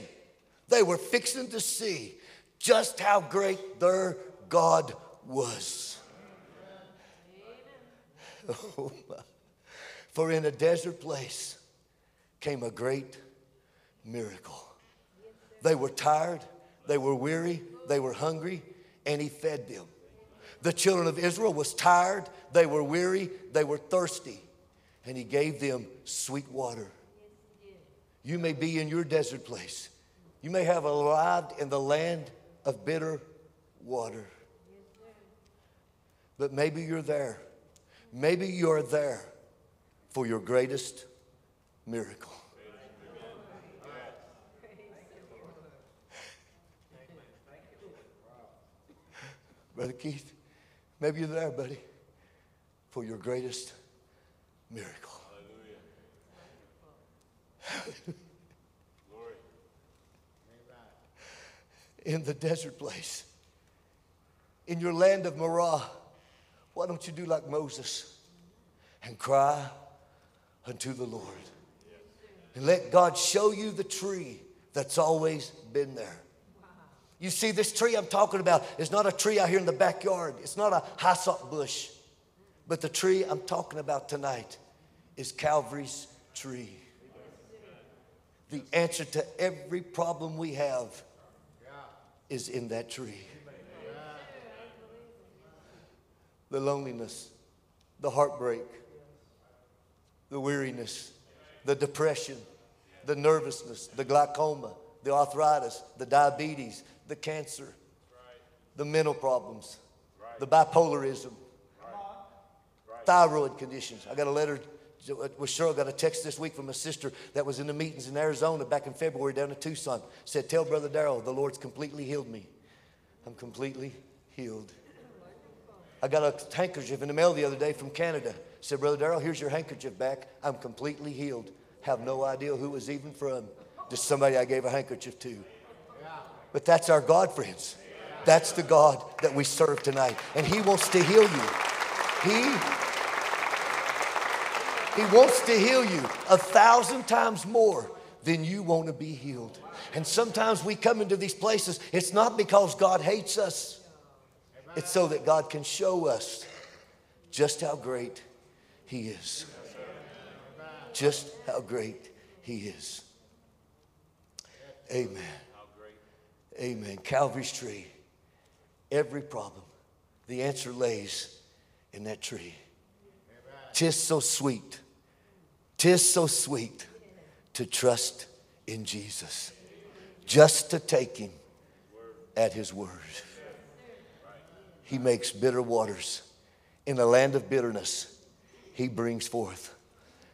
they were fixing to see just how great their God was. Oh For in a desert place came a great miracle. They were tired, they were weary, they were hungry, and he fed them. The children of Israel was tired, they were weary, they were thirsty and he gave them sweet water. You may be in your desert place. You may have arrived in the land of bitter water. But maybe you're there. Maybe you're there for your greatest miracle. Brother Keith, maybe you're there, buddy, for your greatest miracle. in the desert place, in your land of Marah, why don't you do like Moses and cry unto the Lord? And let God show you the tree that's always been there. You see, this tree I'm talking about is not a tree out here in the backyard. It's not a hyssop bush. But the tree I'm talking about tonight is Calvary's tree. The answer to every problem we have is in that tree. The loneliness, the heartbreak, the weariness, the depression, the nervousness, the glaucoma, the arthritis, the diabetes, the cancer, the mental problems, the bipolarism, thyroid conditions. I got a letter with sure I got a text this week from a sister that was in the meetings in Arizona back in February down in Tucson. Said, Tell Brother Darrell, the Lord's completely healed me. I'm completely healed. I got a handkerchief in the mail the other day from Canada. Said, Brother Darrell, here's your handkerchief back. I'm completely healed. Have no idea who was even from. Just somebody I gave a handkerchief to. But that's our God, friends. That's the God that we serve tonight. And He wants to heal you. He he wants to heal you a thousand times more than you want to be healed. And sometimes we come into these places, it's not because God hates us, it's so that God can show us just how great He is. Just how great He is. Amen. Amen. Calvary's tree. Every problem, the answer lays in that tree. Just so sweet Tis so sweet to trust in Jesus, just to take him at his word. He makes bitter waters. In a land of bitterness, he brings forth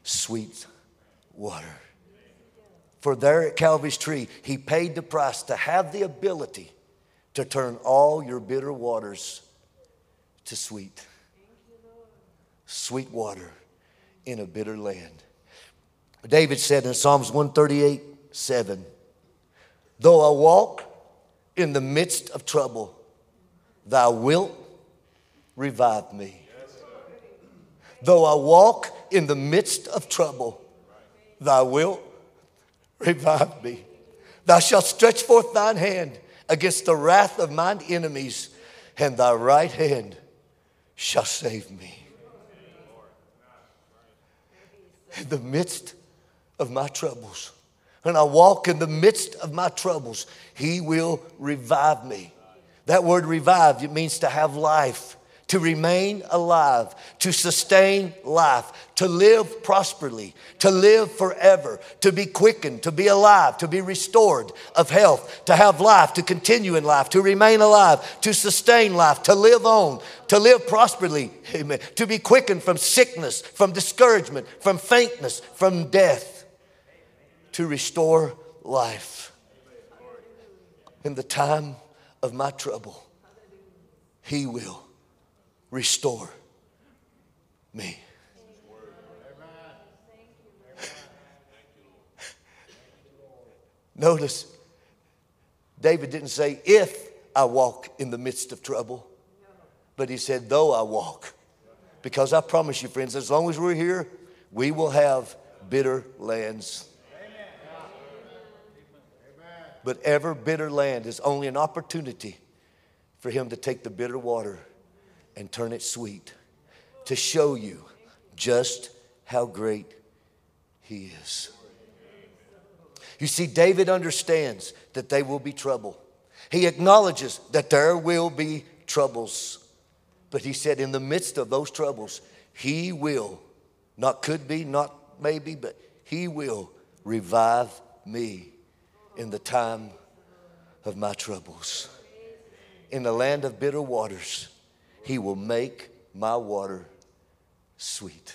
sweet water. For there at Calvary's tree, he paid the price to have the ability to turn all your bitter waters to sweet. Sweet water in a bitter land. David said in Psalms 138 7, Though I walk in the midst of trouble, thou wilt revive me. Though I walk in the midst of trouble, thou wilt revive me. Thou shalt stretch forth thine hand against the wrath of mine enemies, and thy right hand shall save me. In the midst of my troubles, and I walk in the midst of my troubles, He will revive me. That word revive, it means to have life, to remain alive, to sustain life, to live prosperly, to live forever, to be quickened, to be alive, to be restored of health, to have life, to continue in life, to remain alive, to sustain life, to live on, to live prosperly, amen, to be quickened from sickness, from discouragement, from faintness, from death to restore life. In the time of my trouble, He will restore me. Notice, David didn't say, if I walk in the midst of trouble, but he said, though I walk. Because I promise you, friends, as long as we're here, we will have bitter lands but ever bitter land is only an opportunity for him to take the bitter water and turn it sweet, to show you just how great he is. You see, David understands that they will be trouble. He acknowledges that there will be troubles. But he said, in the midst of those troubles, he will, not could be, not maybe, but he will revive me in the time of my troubles. In the land of bitter waters, He will make my water sweet.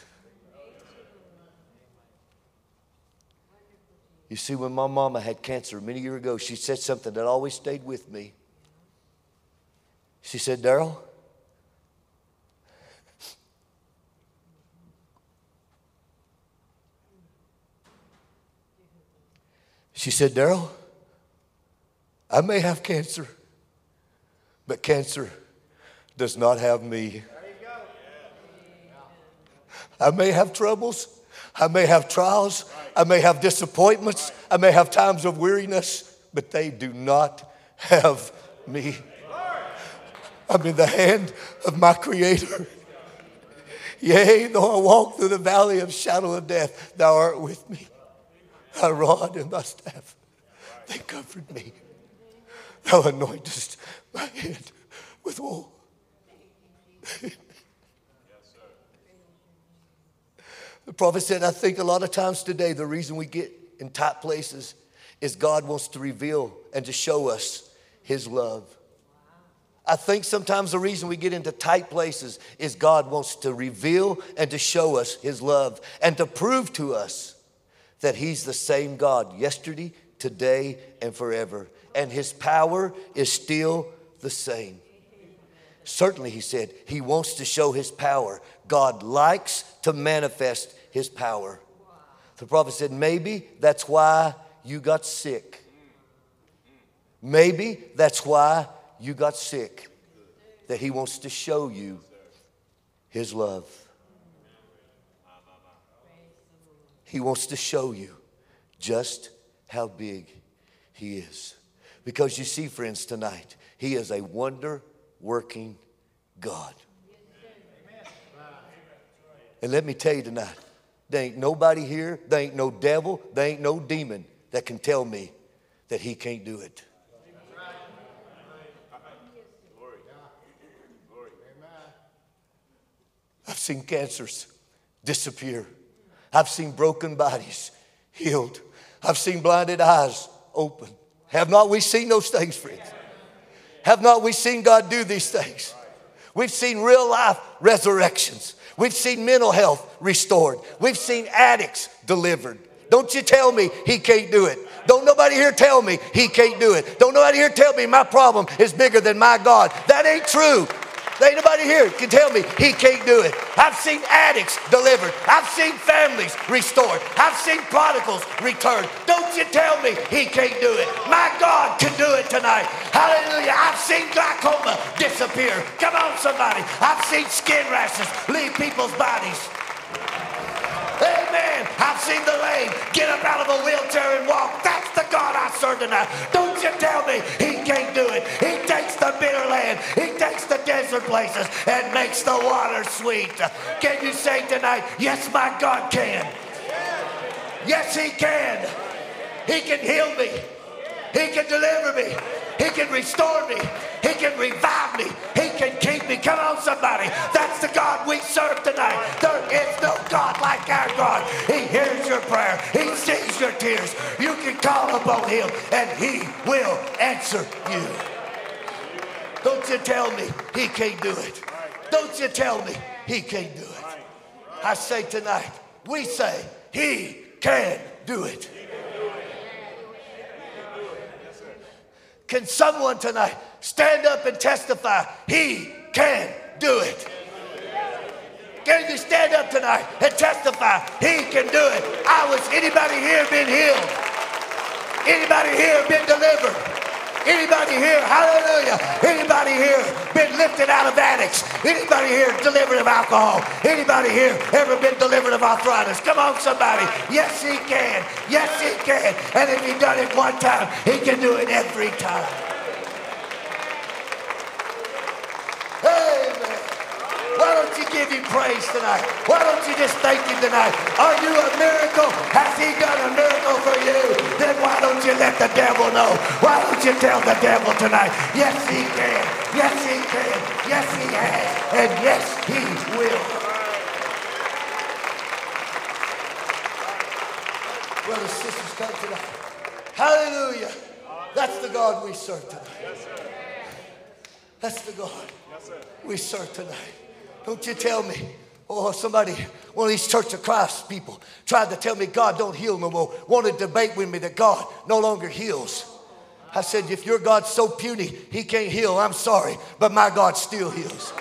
You see, when my mama had cancer many years ago, she said something that always stayed with me. She said, Darrell, She said, Darrell, I may have cancer, but cancer does not have me. I may have troubles. I may have trials. I may have disappointments. I may have times of weariness, but they do not have me. I'm in the hand of my Creator. Yea, though I walk through the valley of shadow of death, thou art with me. Thy rod and thy staff, they comfort me. Thou anointest my head with oil. The prophet said, I think a lot of times today, the reason we get in tight places is God wants to reveal and to show us his love. I think sometimes the reason we get into tight places is God wants to reveal and to show us his love and to prove to us that He's the same God yesterday, today, and forever. And His power is still the same. Certainly, He said, He wants to show His power. God likes to manifest His power. The prophet said, Maybe that's why you got sick. Maybe that's why you got sick. That He wants to show you His love. He wants to show you just how big He is. Because you see, friends, tonight, He is a wonder working God. And let me tell you tonight, there ain't nobody here, there ain't no devil, there ain't no demon that can tell me that He can't do it. I've seen cancers disappear. I've seen broken bodies healed. I've seen blinded eyes open. Have not we seen those things, friends? Have not we seen God do these things? We've seen real life resurrections. We've seen mental health restored. We've seen addicts delivered. Don't you tell me he can't do it. Don't nobody here tell me he can't do it. Don't nobody here tell me my problem is bigger than my God. That ain't true. Nobody here can tell me he can't do it. I've seen addicts delivered. I've seen families restored. I've seen prodigals returned. Don't you tell me he can't do it. My God can do it tonight. Hallelujah. I've seen glaucoma disappear. Come on, somebody. I've seen skin rashes leave people's bodies. Amen. I've seen the lame get up out of a wheelchair and walk. That's the God I serve tonight. Don't you tell me he can't do it. He takes the bitter land, he takes the desert places and makes the water sweet. Can you say tonight, yes, my God can? Yes, he can. He can heal me. He can deliver me. He can restore me. He can revive me. He can keep me. Come on, somebody. That's the God we serve tonight. There is no God like our God. He hears your prayer. He sees your tears. You can call upon him and he will answer you. Don't you tell me he can't do it. Don't you tell me he can't do it. I say tonight, we say he can do it. Can someone tonight stand up and testify? He can do it. Can you stand up tonight and testify? He can do it. I was anybody here been healed? Anybody here been delivered? Anybody here, hallelujah, anybody here been lifted out of addicts? Anybody here delivered of alcohol? Anybody here ever been delivered of arthritis? Come on, somebody. Yes, he can. Yes, he can. And if he done it one time, he can do it every time. Amen. Why don't you give him praise tonight? Why don't you just thank him tonight? Are you a miracle? Has he done a miracle for you? Then why don't you let the devil know? Why don't you tell the devil tonight? Yes, he can. Yes, he can. Yes, he has. And yes, he will. Brothers, sisters, come tonight. Hallelujah. That's the God we serve tonight. That's the God we serve tonight. Don't you tell me. Oh, somebody, one of these Church of Christ people tried to tell me God don't heal no more. Wanted to debate with me that God no longer heals. I said, if your God's so puny, he can't heal. I'm sorry, but my God still heals.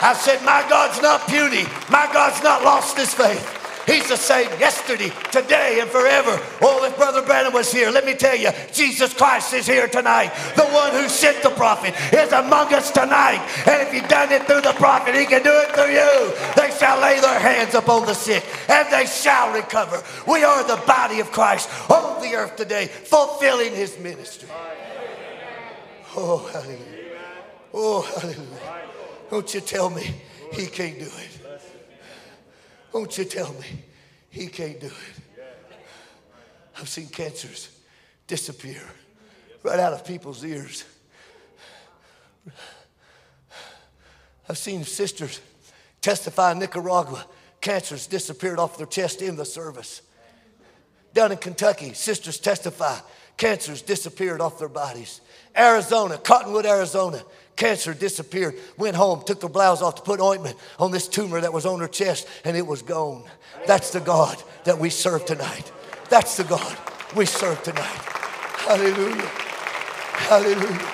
I said, my God's not puny. My God's not lost his faith. He's the same yesterday, today, and forever. Oh, if Brother Branham was here, let me tell you, Jesus Christ is here tonight. The one who sent the prophet is among us tonight. And if he done it through the prophet, he can do it through you. They shall lay their hands upon the sick, and they shall recover. We are the body of Christ on the earth today, fulfilling his ministry. Oh, hallelujah. Oh, hallelujah. Don't you tell me he can't do it. Won't you tell me he can't do it? I've seen cancers disappear right out of people's ears. I've seen sisters testify in Nicaragua, cancers disappeared off their chest in the service. Down in Kentucky, sisters testify, cancers disappeared off their bodies. Arizona, Cottonwood, Arizona, Cancer disappeared, went home, took the blouse off to put ointment on this tumor that was on her chest, and it was gone. That's the God that we serve tonight. That's the God we serve tonight. Hallelujah. Hallelujah.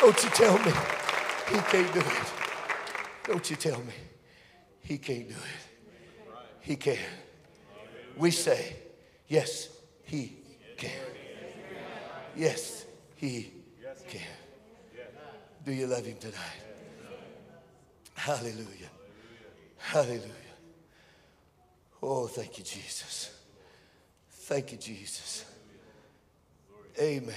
Don't you tell me he can't do it. Don't you tell me he can't do it. He can. We say, yes, he can. Yes, he. Do you love him tonight? Hallelujah. Hallelujah. Oh, thank you, Jesus. Thank you, Jesus. Amen.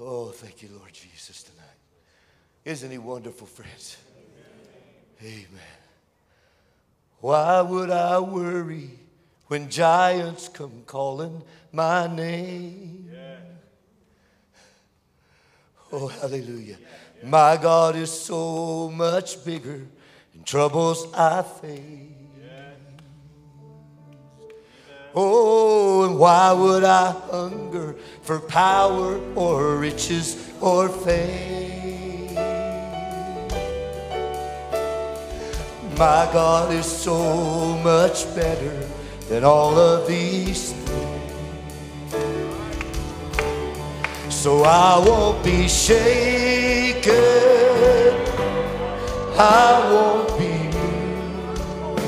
Oh, thank you, Lord Jesus, tonight. Isn't he wonderful, friends? Amen. Why would I worry when giants come calling my name? Oh, hallelujah. My God is so much bigger than troubles I face. Oh, and why would I hunger for power or riches or fame? My God is so much better than all of these So I won't be shaken. I won't be moved.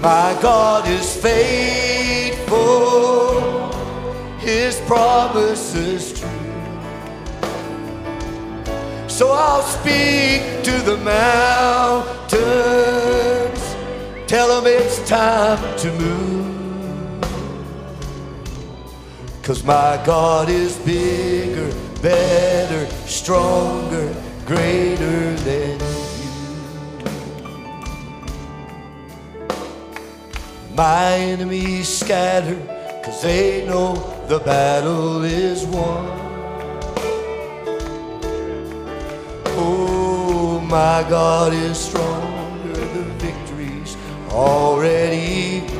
My God is faithful. His promises true. So I'll speak to the mountains. Tell them it's time to move. Cause my God is bigger, better, stronger, greater than you. My enemies scatter, cause they know the battle is won. Oh, my God is stronger, the victory's already won.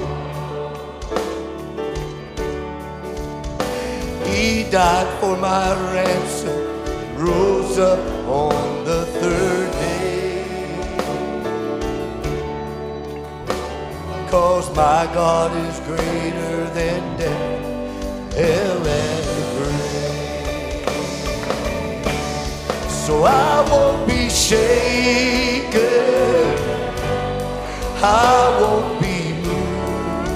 He died for my ransom, rose up on the third day. Cause my God is greater than death, hell, and the grave. So I won't be shaken. I won't be moved.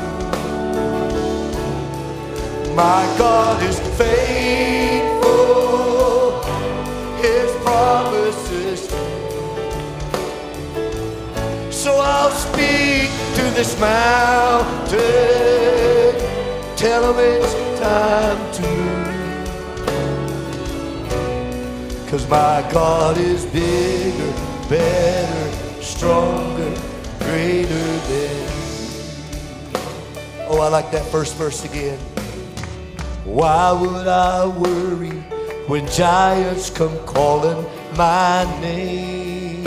My God is faithful, His promises. So I'll speak to this mountain, tell him it's time to move. Cause my God is bigger, better, stronger, greater than. Oh, I like that first verse again. Why would I worry when giants come calling my name?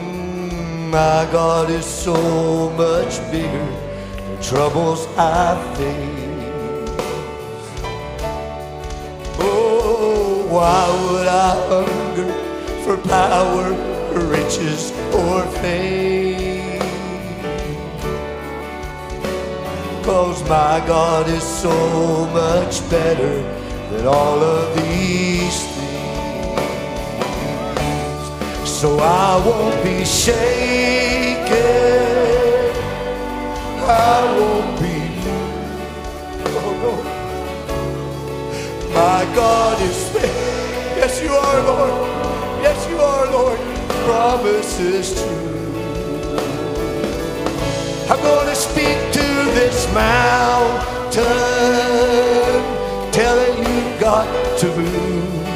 Mm, my God is so much bigger than troubles I face. Oh, why would I hunger for power, riches, or fame? Cause my God is so much better than all of these things. So I won't be shaken. I won't be moved. Oh no. My God is faithful. Yes, you are, Lord. Yes, you are, Lord. Promises true. I'm going to speak mountain, telling you got to move.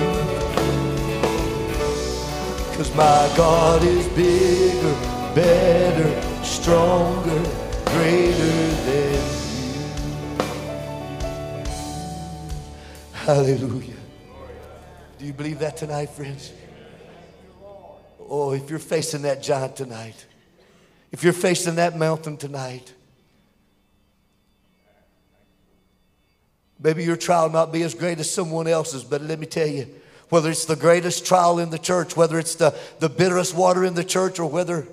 Cause my God is bigger, better, stronger, greater than you. Hallelujah. Do you believe that tonight, friends? Oh, if you're facing that giant tonight, if you're facing that mountain tonight, maybe your trial not be as great as someone else's, but let me tell you, whether it's the greatest trial in the church, whether it's the, the bitterest water in the church, or whether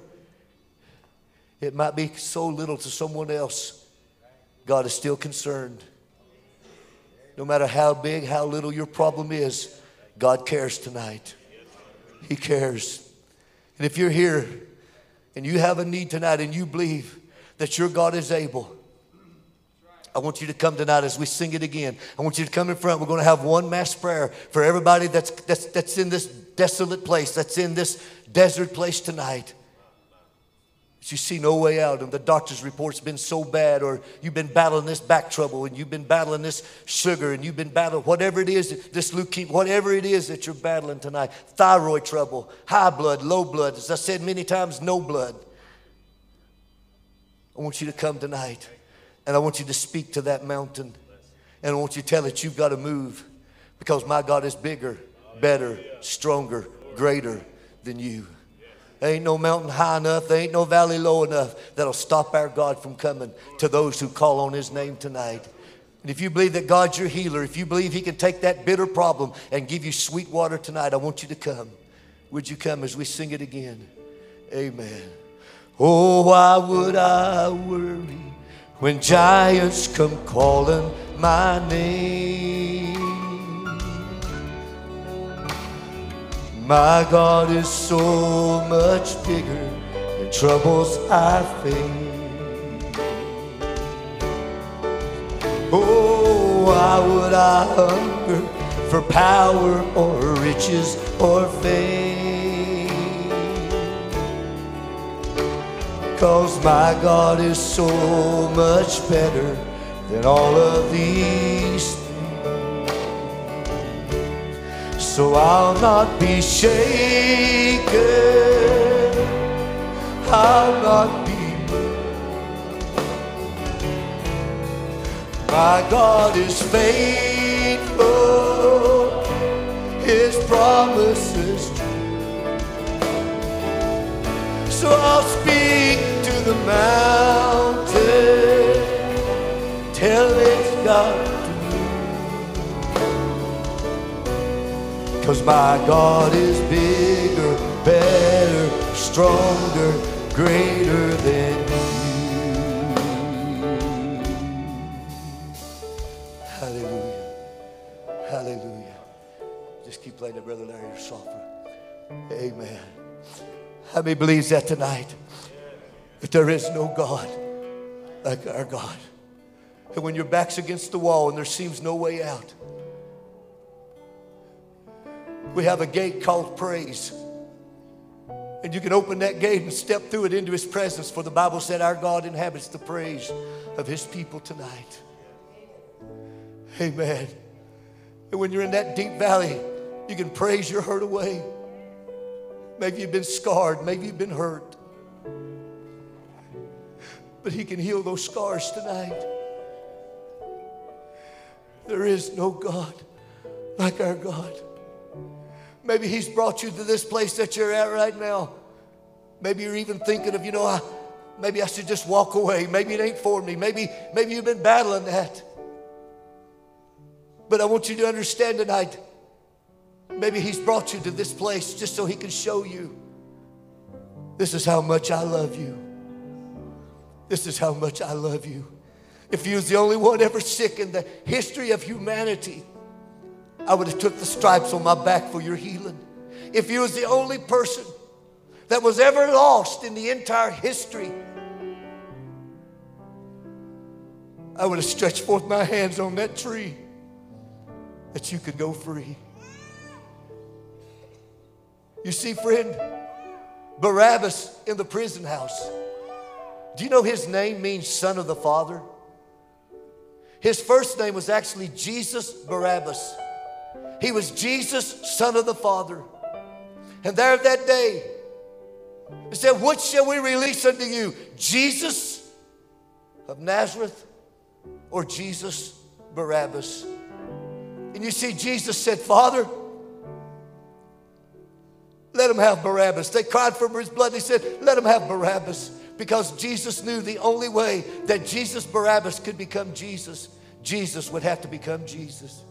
it might be so little to someone else, God is still concerned. No matter how big, how little your problem is, God cares tonight. He cares. And if you're here and you have a need tonight and you believe that your God is able, I want you to come tonight as we sing it again. I want you to come in front. We're going to have one mass prayer for everybody that's, that's, that's in this desolate place, that's in this desert place tonight. You see no way out, and the doctor's report's been so bad, or you've been battling this back trouble, and you've been battling this sugar, and you've been battling whatever it is, this leukemia, whatever it is that you're battling tonight, thyroid trouble, high blood, low blood, as I said many times, no blood. I want you to come tonight. And I want you to speak to that mountain. And I want you to tell it you've got to move because my God is bigger, better, stronger, greater than you. There ain't no mountain high enough, there ain't no valley low enough that'll stop our God from coming to those who call on His name tonight. And if you believe that God's your healer, if you believe He can take that bitter problem and give you sweet water tonight, I want you to come. Would you come as we sing it again? Amen. Oh, why would I worry when giants come calling my name? My God is so much bigger than troubles I face. Oh, why would I hunger for power or riches or fame? Cause my God is so much better than all of these things. so I'll not be shaken. I'll not be moved. My God is faithful, His promises So I'll speak to the mountain, tell it God. To Cause my God is bigger, better, stronger, greater than you. Hallelujah. Hallelujah. Just keep playing that, Brother Larry, softer. Amen. How many believes that tonight? That there is no God like our God. And when your back's against the wall and there seems no way out, we have a gate called praise. And you can open that gate and step through it into his presence, for the Bible said our God inhabits the praise of his people tonight. Amen. And when you're in that deep valley, you can praise your hurt away. Maybe you've been scarred, maybe you've been hurt. But he can heal those scars tonight. There is no God like our God. Maybe He's brought you to this place that you're at right now. Maybe you're even thinking of, you know, I, maybe I should just walk away. Maybe it ain't for me. Maybe, maybe you've been battling that. But I want you to understand tonight, maybe He's brought you to this place just so He can show you this is how much I love you. This is how much I love you. If you was the only one ever sick in the history of humanity, I would have took the stripes on my back for your healing. If you was the only person that was ever lost in the entire history, I would have stretched forth my hands on that tree that you could go free. You see, friend, Barabbas in the prison house. Do you know his name means son of the Father? His first name was actually Jesus Barabbas. He was Jesus, Son of the Father. And there that day, he said, What shall we release unto you? Jesus of Nazareth or Jesus Barabbas? And you see, Jesus said, Father, let him have Barabbas. They cried for his blood. He said, Let him have Barabbas. Because Jesus knew the only way that Jesus Barabbas could become Jesus, Jesus would have to become Jesus.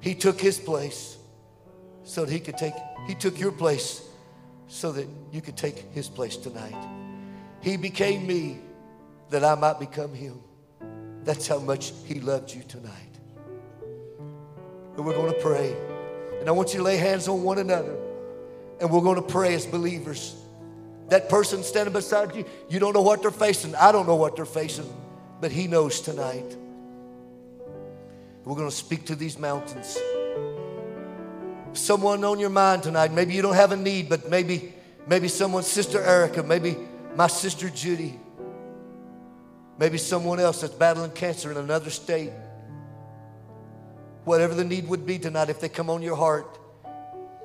He took his place so that he could take, he took your place so that you could take his place tonight. He became me that I might become him. That's how much he loved you tonight. And we're going to pray. And I want you to lay hands on one another. And we're going to pray as believers. That person standing beside you, you don't know what they're facing. I don't know what they're facing, but he knows tonight. We're going to speak to these mountains. Someone on your mind tonight, maybe you don't have a need, but maybe, maybe someone, Sister Erica, maybe my sister Judy, maybe someone else that's battling cancer in another state. Whatever the need would be tonight, if they come on your heart,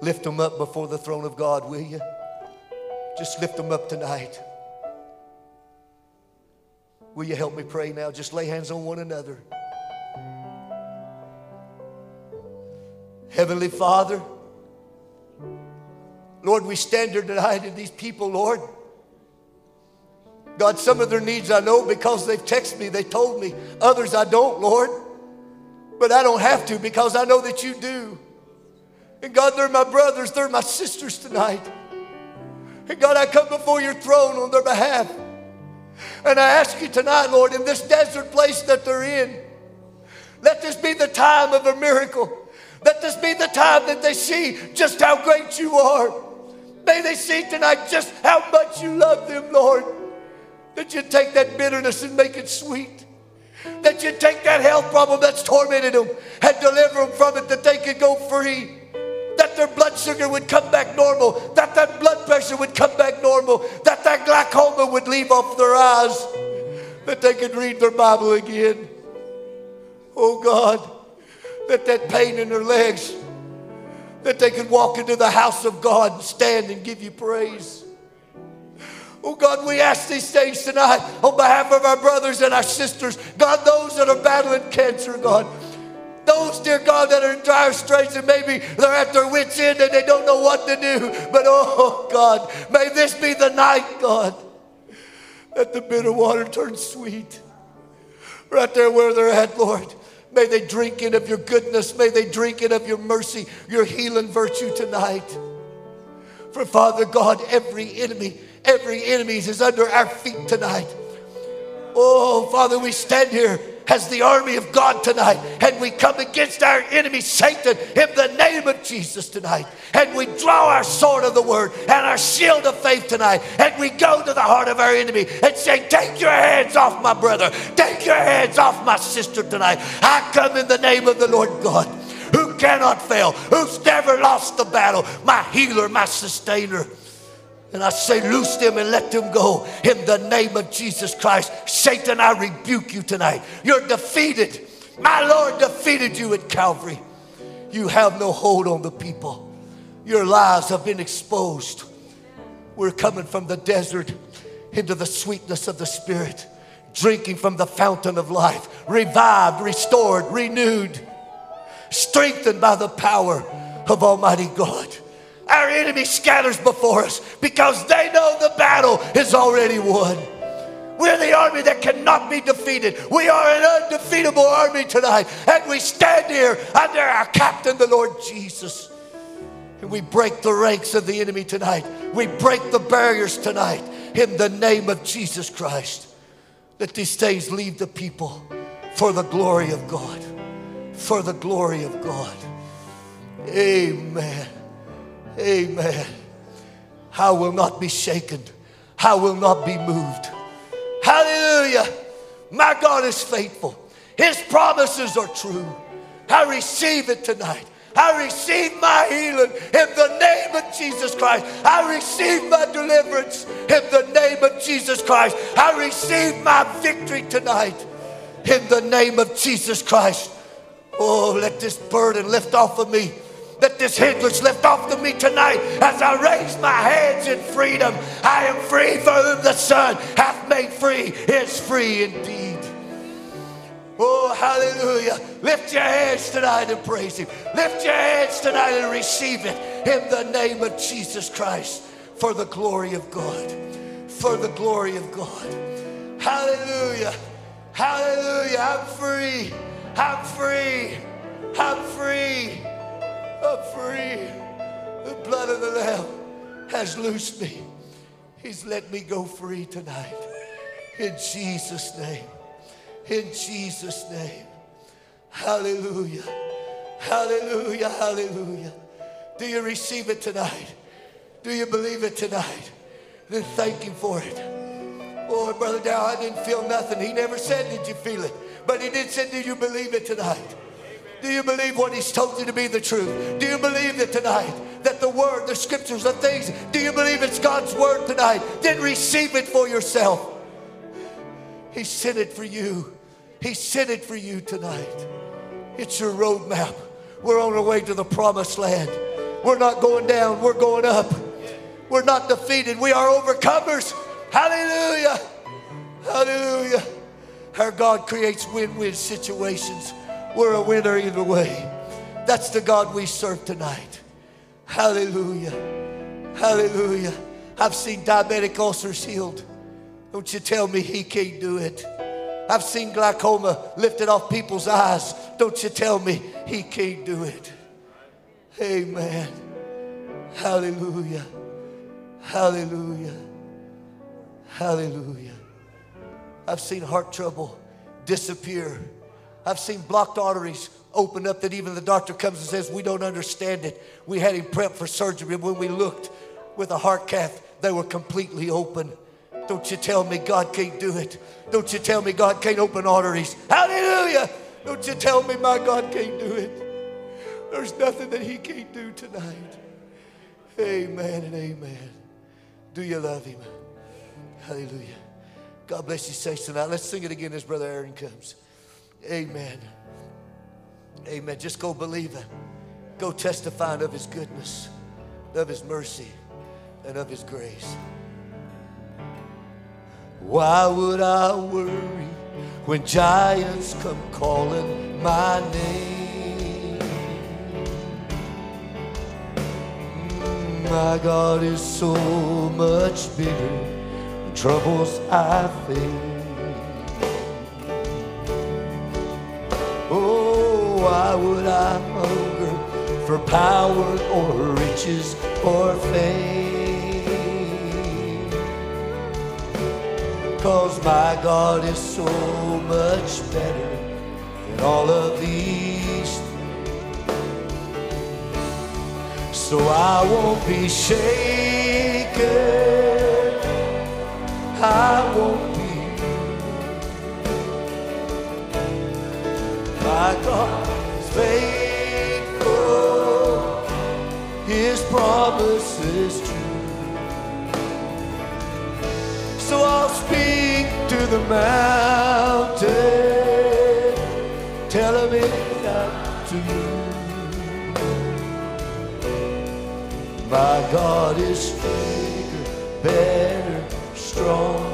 lift them up before the throne of God, will you? Just lift them up tonight. Will you help me pray now? Just lay hands on one another. Heavenly Father, Lord, we stand here tonight and these people, Lord. God, some of their needs I know because they've texted me, they told me. Others I don't, Lord. But I don't have to because I know that you do. And God, they're my brothers, they're my sisters tonight. And God, I come before your throne on their behalf. And I ask you tonight, Lord, in this desert place that they're in, let this be the time of a miracle. Let this be the time that they see just how great you are. May they see tonight just how much you love them, Lord. That you take that bitterness and make it sweet. That you take that health problem that's tormented them and deliver them from it, that they could go free. That their blood sugar would come back normal. That that blood pressure would come back normal. That that glaucoma would leave off their eyes. That they could read their Bible again. Oh God, that that pain in their legs, that they could walk into the house of God and stand and give you praise. Oh God, we ask these things tonight on behalf of our brothers and our sisters. God, those that are battling cancer, God. Those, dear God, that are in dire straits and maybe they're at their wits' end and they don't know what to do. But oh God, may this be the night, God, that the bitter water turns sweet. Right there where they're at, Lord. May they drink in of your goodness. May they drink in of your mercy, your healing virtue tonight. For Father God, every enemy, every enemy is under our feet tonight. Oh, Father, we stand here as the army of God tonight, and we come against our enemy Satan in the name of Jesus tonight. And we draw our sword of the word and our shield of faith tonight, and we go to the heart of our enemy and say, Take your hands off my brother, take your hands off my sister tonight. I come in the name of the Lord God. Who cannot fail, who's never lost the battle, my healer, my sustainer. And I say, loose them and let them go in the name of Jesus Christ. Satan, I rebuke you tonight. You're defeated. My Lord defeated you at Calvary. You have no hold on the people. Your lives have been exposed. We're coming from the desert into the sweetness of the Spirit, drinking from the fountain of life, revived, restored, renewed, strengthened by the power of Almighty God. Our enemy scatters before us because they know the battle is already won. We're the army that cannot be defeated. We are an undefeatable army tonight. And we stand here under our captain, the Lord Jesus. And we break the ranks of the enemy tonight. We break the barriers tonight in the name of Jesus Christ. That these things leave the people for the glory of God. For the glory of God. Amen. Amen. I will not be shaken. I will not be moved. Hallelujah. My God is faithful. His promises are true. I receive it tonight. I receive my healing in the name of Jesus Christ. I receive my deliverance in the name of Jesus Christ. I receive my victory tonight in the name of Jesus Christ. Oh, let this burden lift off of me that this hindrance lift off of me tonight as I raise my hands in freedom. I am free for whom the Son hath made free is free indeed. Oh, hallelujah. Lift your hands tonight and praise Him. Lift your hands tonight and receive it in the name of Jesus Christ for the glory of God. For the glory of God. Hallelujah. Hallelujah. I'm free. I'm free. I'm free. I'm free. The blood of the Lamb has loosed me. He's let me go free tonight. In Jesus' name. In Jesus' name. Hallelujah. Hallelujah. Hallelujah. Do you receive it tonight? Do you believe it tonight? Then thank Him for it. Oh, Brother Dow, I didn't feel nothing. He never said, Did you feel it? But He did say, Do you believe it tonight? Do you believe what He's told you to be the truth? Do you believe that tonight, that the Word, the Scriptures, the things, do you believe it's God's Word tonight? Then receive it for yourself. He sent it for you. He sent it for you tonight. It's your roadmap. We're on our way to the promised land. We're not going down, we're going up. We're not defeated, we are overcomers. Hallelujah. Hallelujah. Our God creates win win situations. We're a winner either way. That's the God we serve tonight. Hallelujah. Hallelujah. I've seen diabetic ulcers healed. Don't you tell me he can't do it. I've seen glaucoma lifted off people's eyes. Don't you tell me he can't do it. Amen. Hallelujah. Hallelujah. Hallelujah. I've seen heart trouble disappear. I've seen blocked arteries open up that even the doctor comes and says, We don't understand it. We had him prepped for surgery. And when we looked with a heart cath, they were completely open. Don't you tell me God can't do it. Don't you tell me God can't open arteries. Hallelujah. Don't you tell me my God can't do it. There's nothing that He can't do tonight. Amen and amen. Do you love Him? Hallelujah. God bless you, saints tonight. Let's sing it again as Brother Aaron comes. Amen. Amen. Just go believing. Go testifying of His goodness, of His mercy, and of His grace. Why would I worry when giants come calling my name? My God is so much bigger than troubles I face. Why would I hunger for power or riches or fame? Cause my God is so much better than all of these things. So I won't be shaken. I won't My God is faithful. His promise is true. So I'll speak to the mountain, tell him it's up to you. My God is bigger, better, stronger,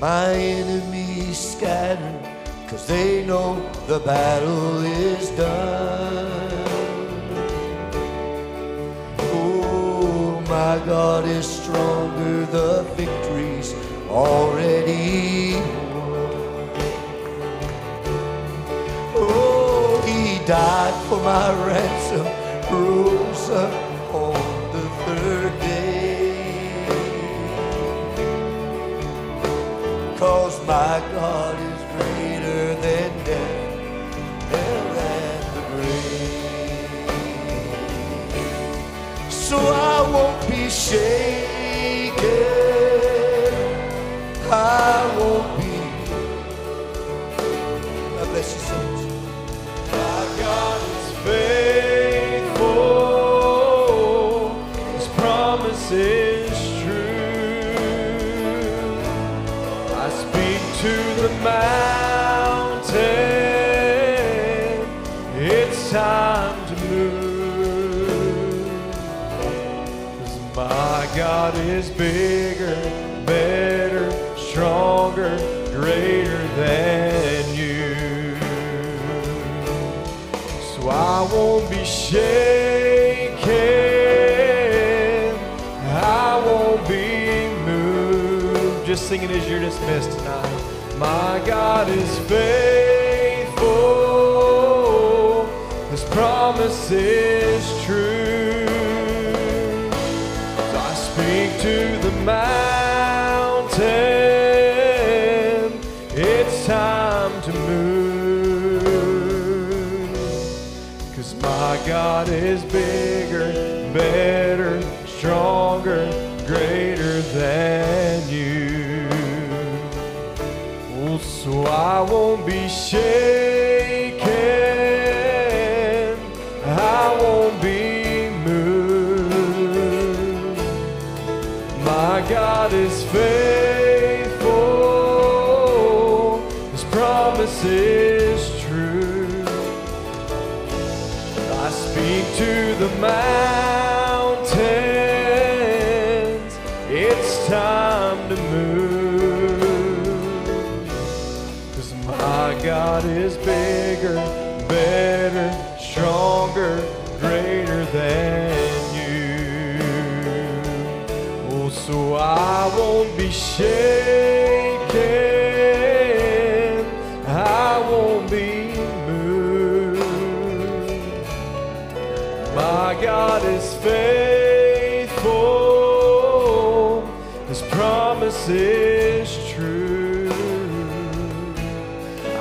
my enemies scatter, cause they know the battle is done. Oh, my God is stronger, the victory's already won. Oh, he died for my ransom, rose up God is greater than death, hell and the grave. So I won't be shaken. Is bigger, better, stronger, greater than you. So I won't be shaken. I won't be moved. Just singing as you're dismissed tonight. My God is faithful. His promise is true. To the mountain. It's time to move. Cause my God is bigger, better, stronger, greater than you. Oh, so I won't be shaken. Is faithful. His promise is true. I speak to the mountains. be shaken. I won't be moved. My God is faithful. His promise is true.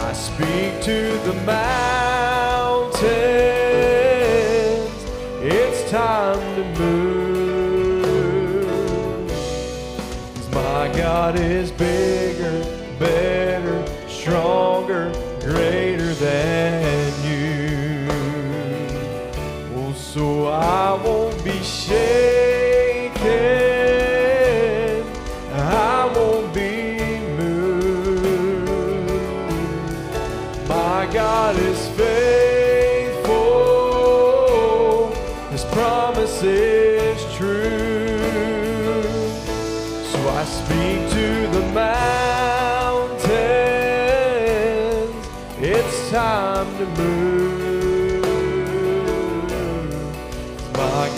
I speak to the man. God is big.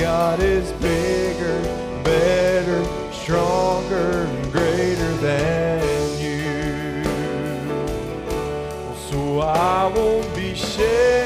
God is bigger, better, stronger, and greater than you. So I won't be shaken.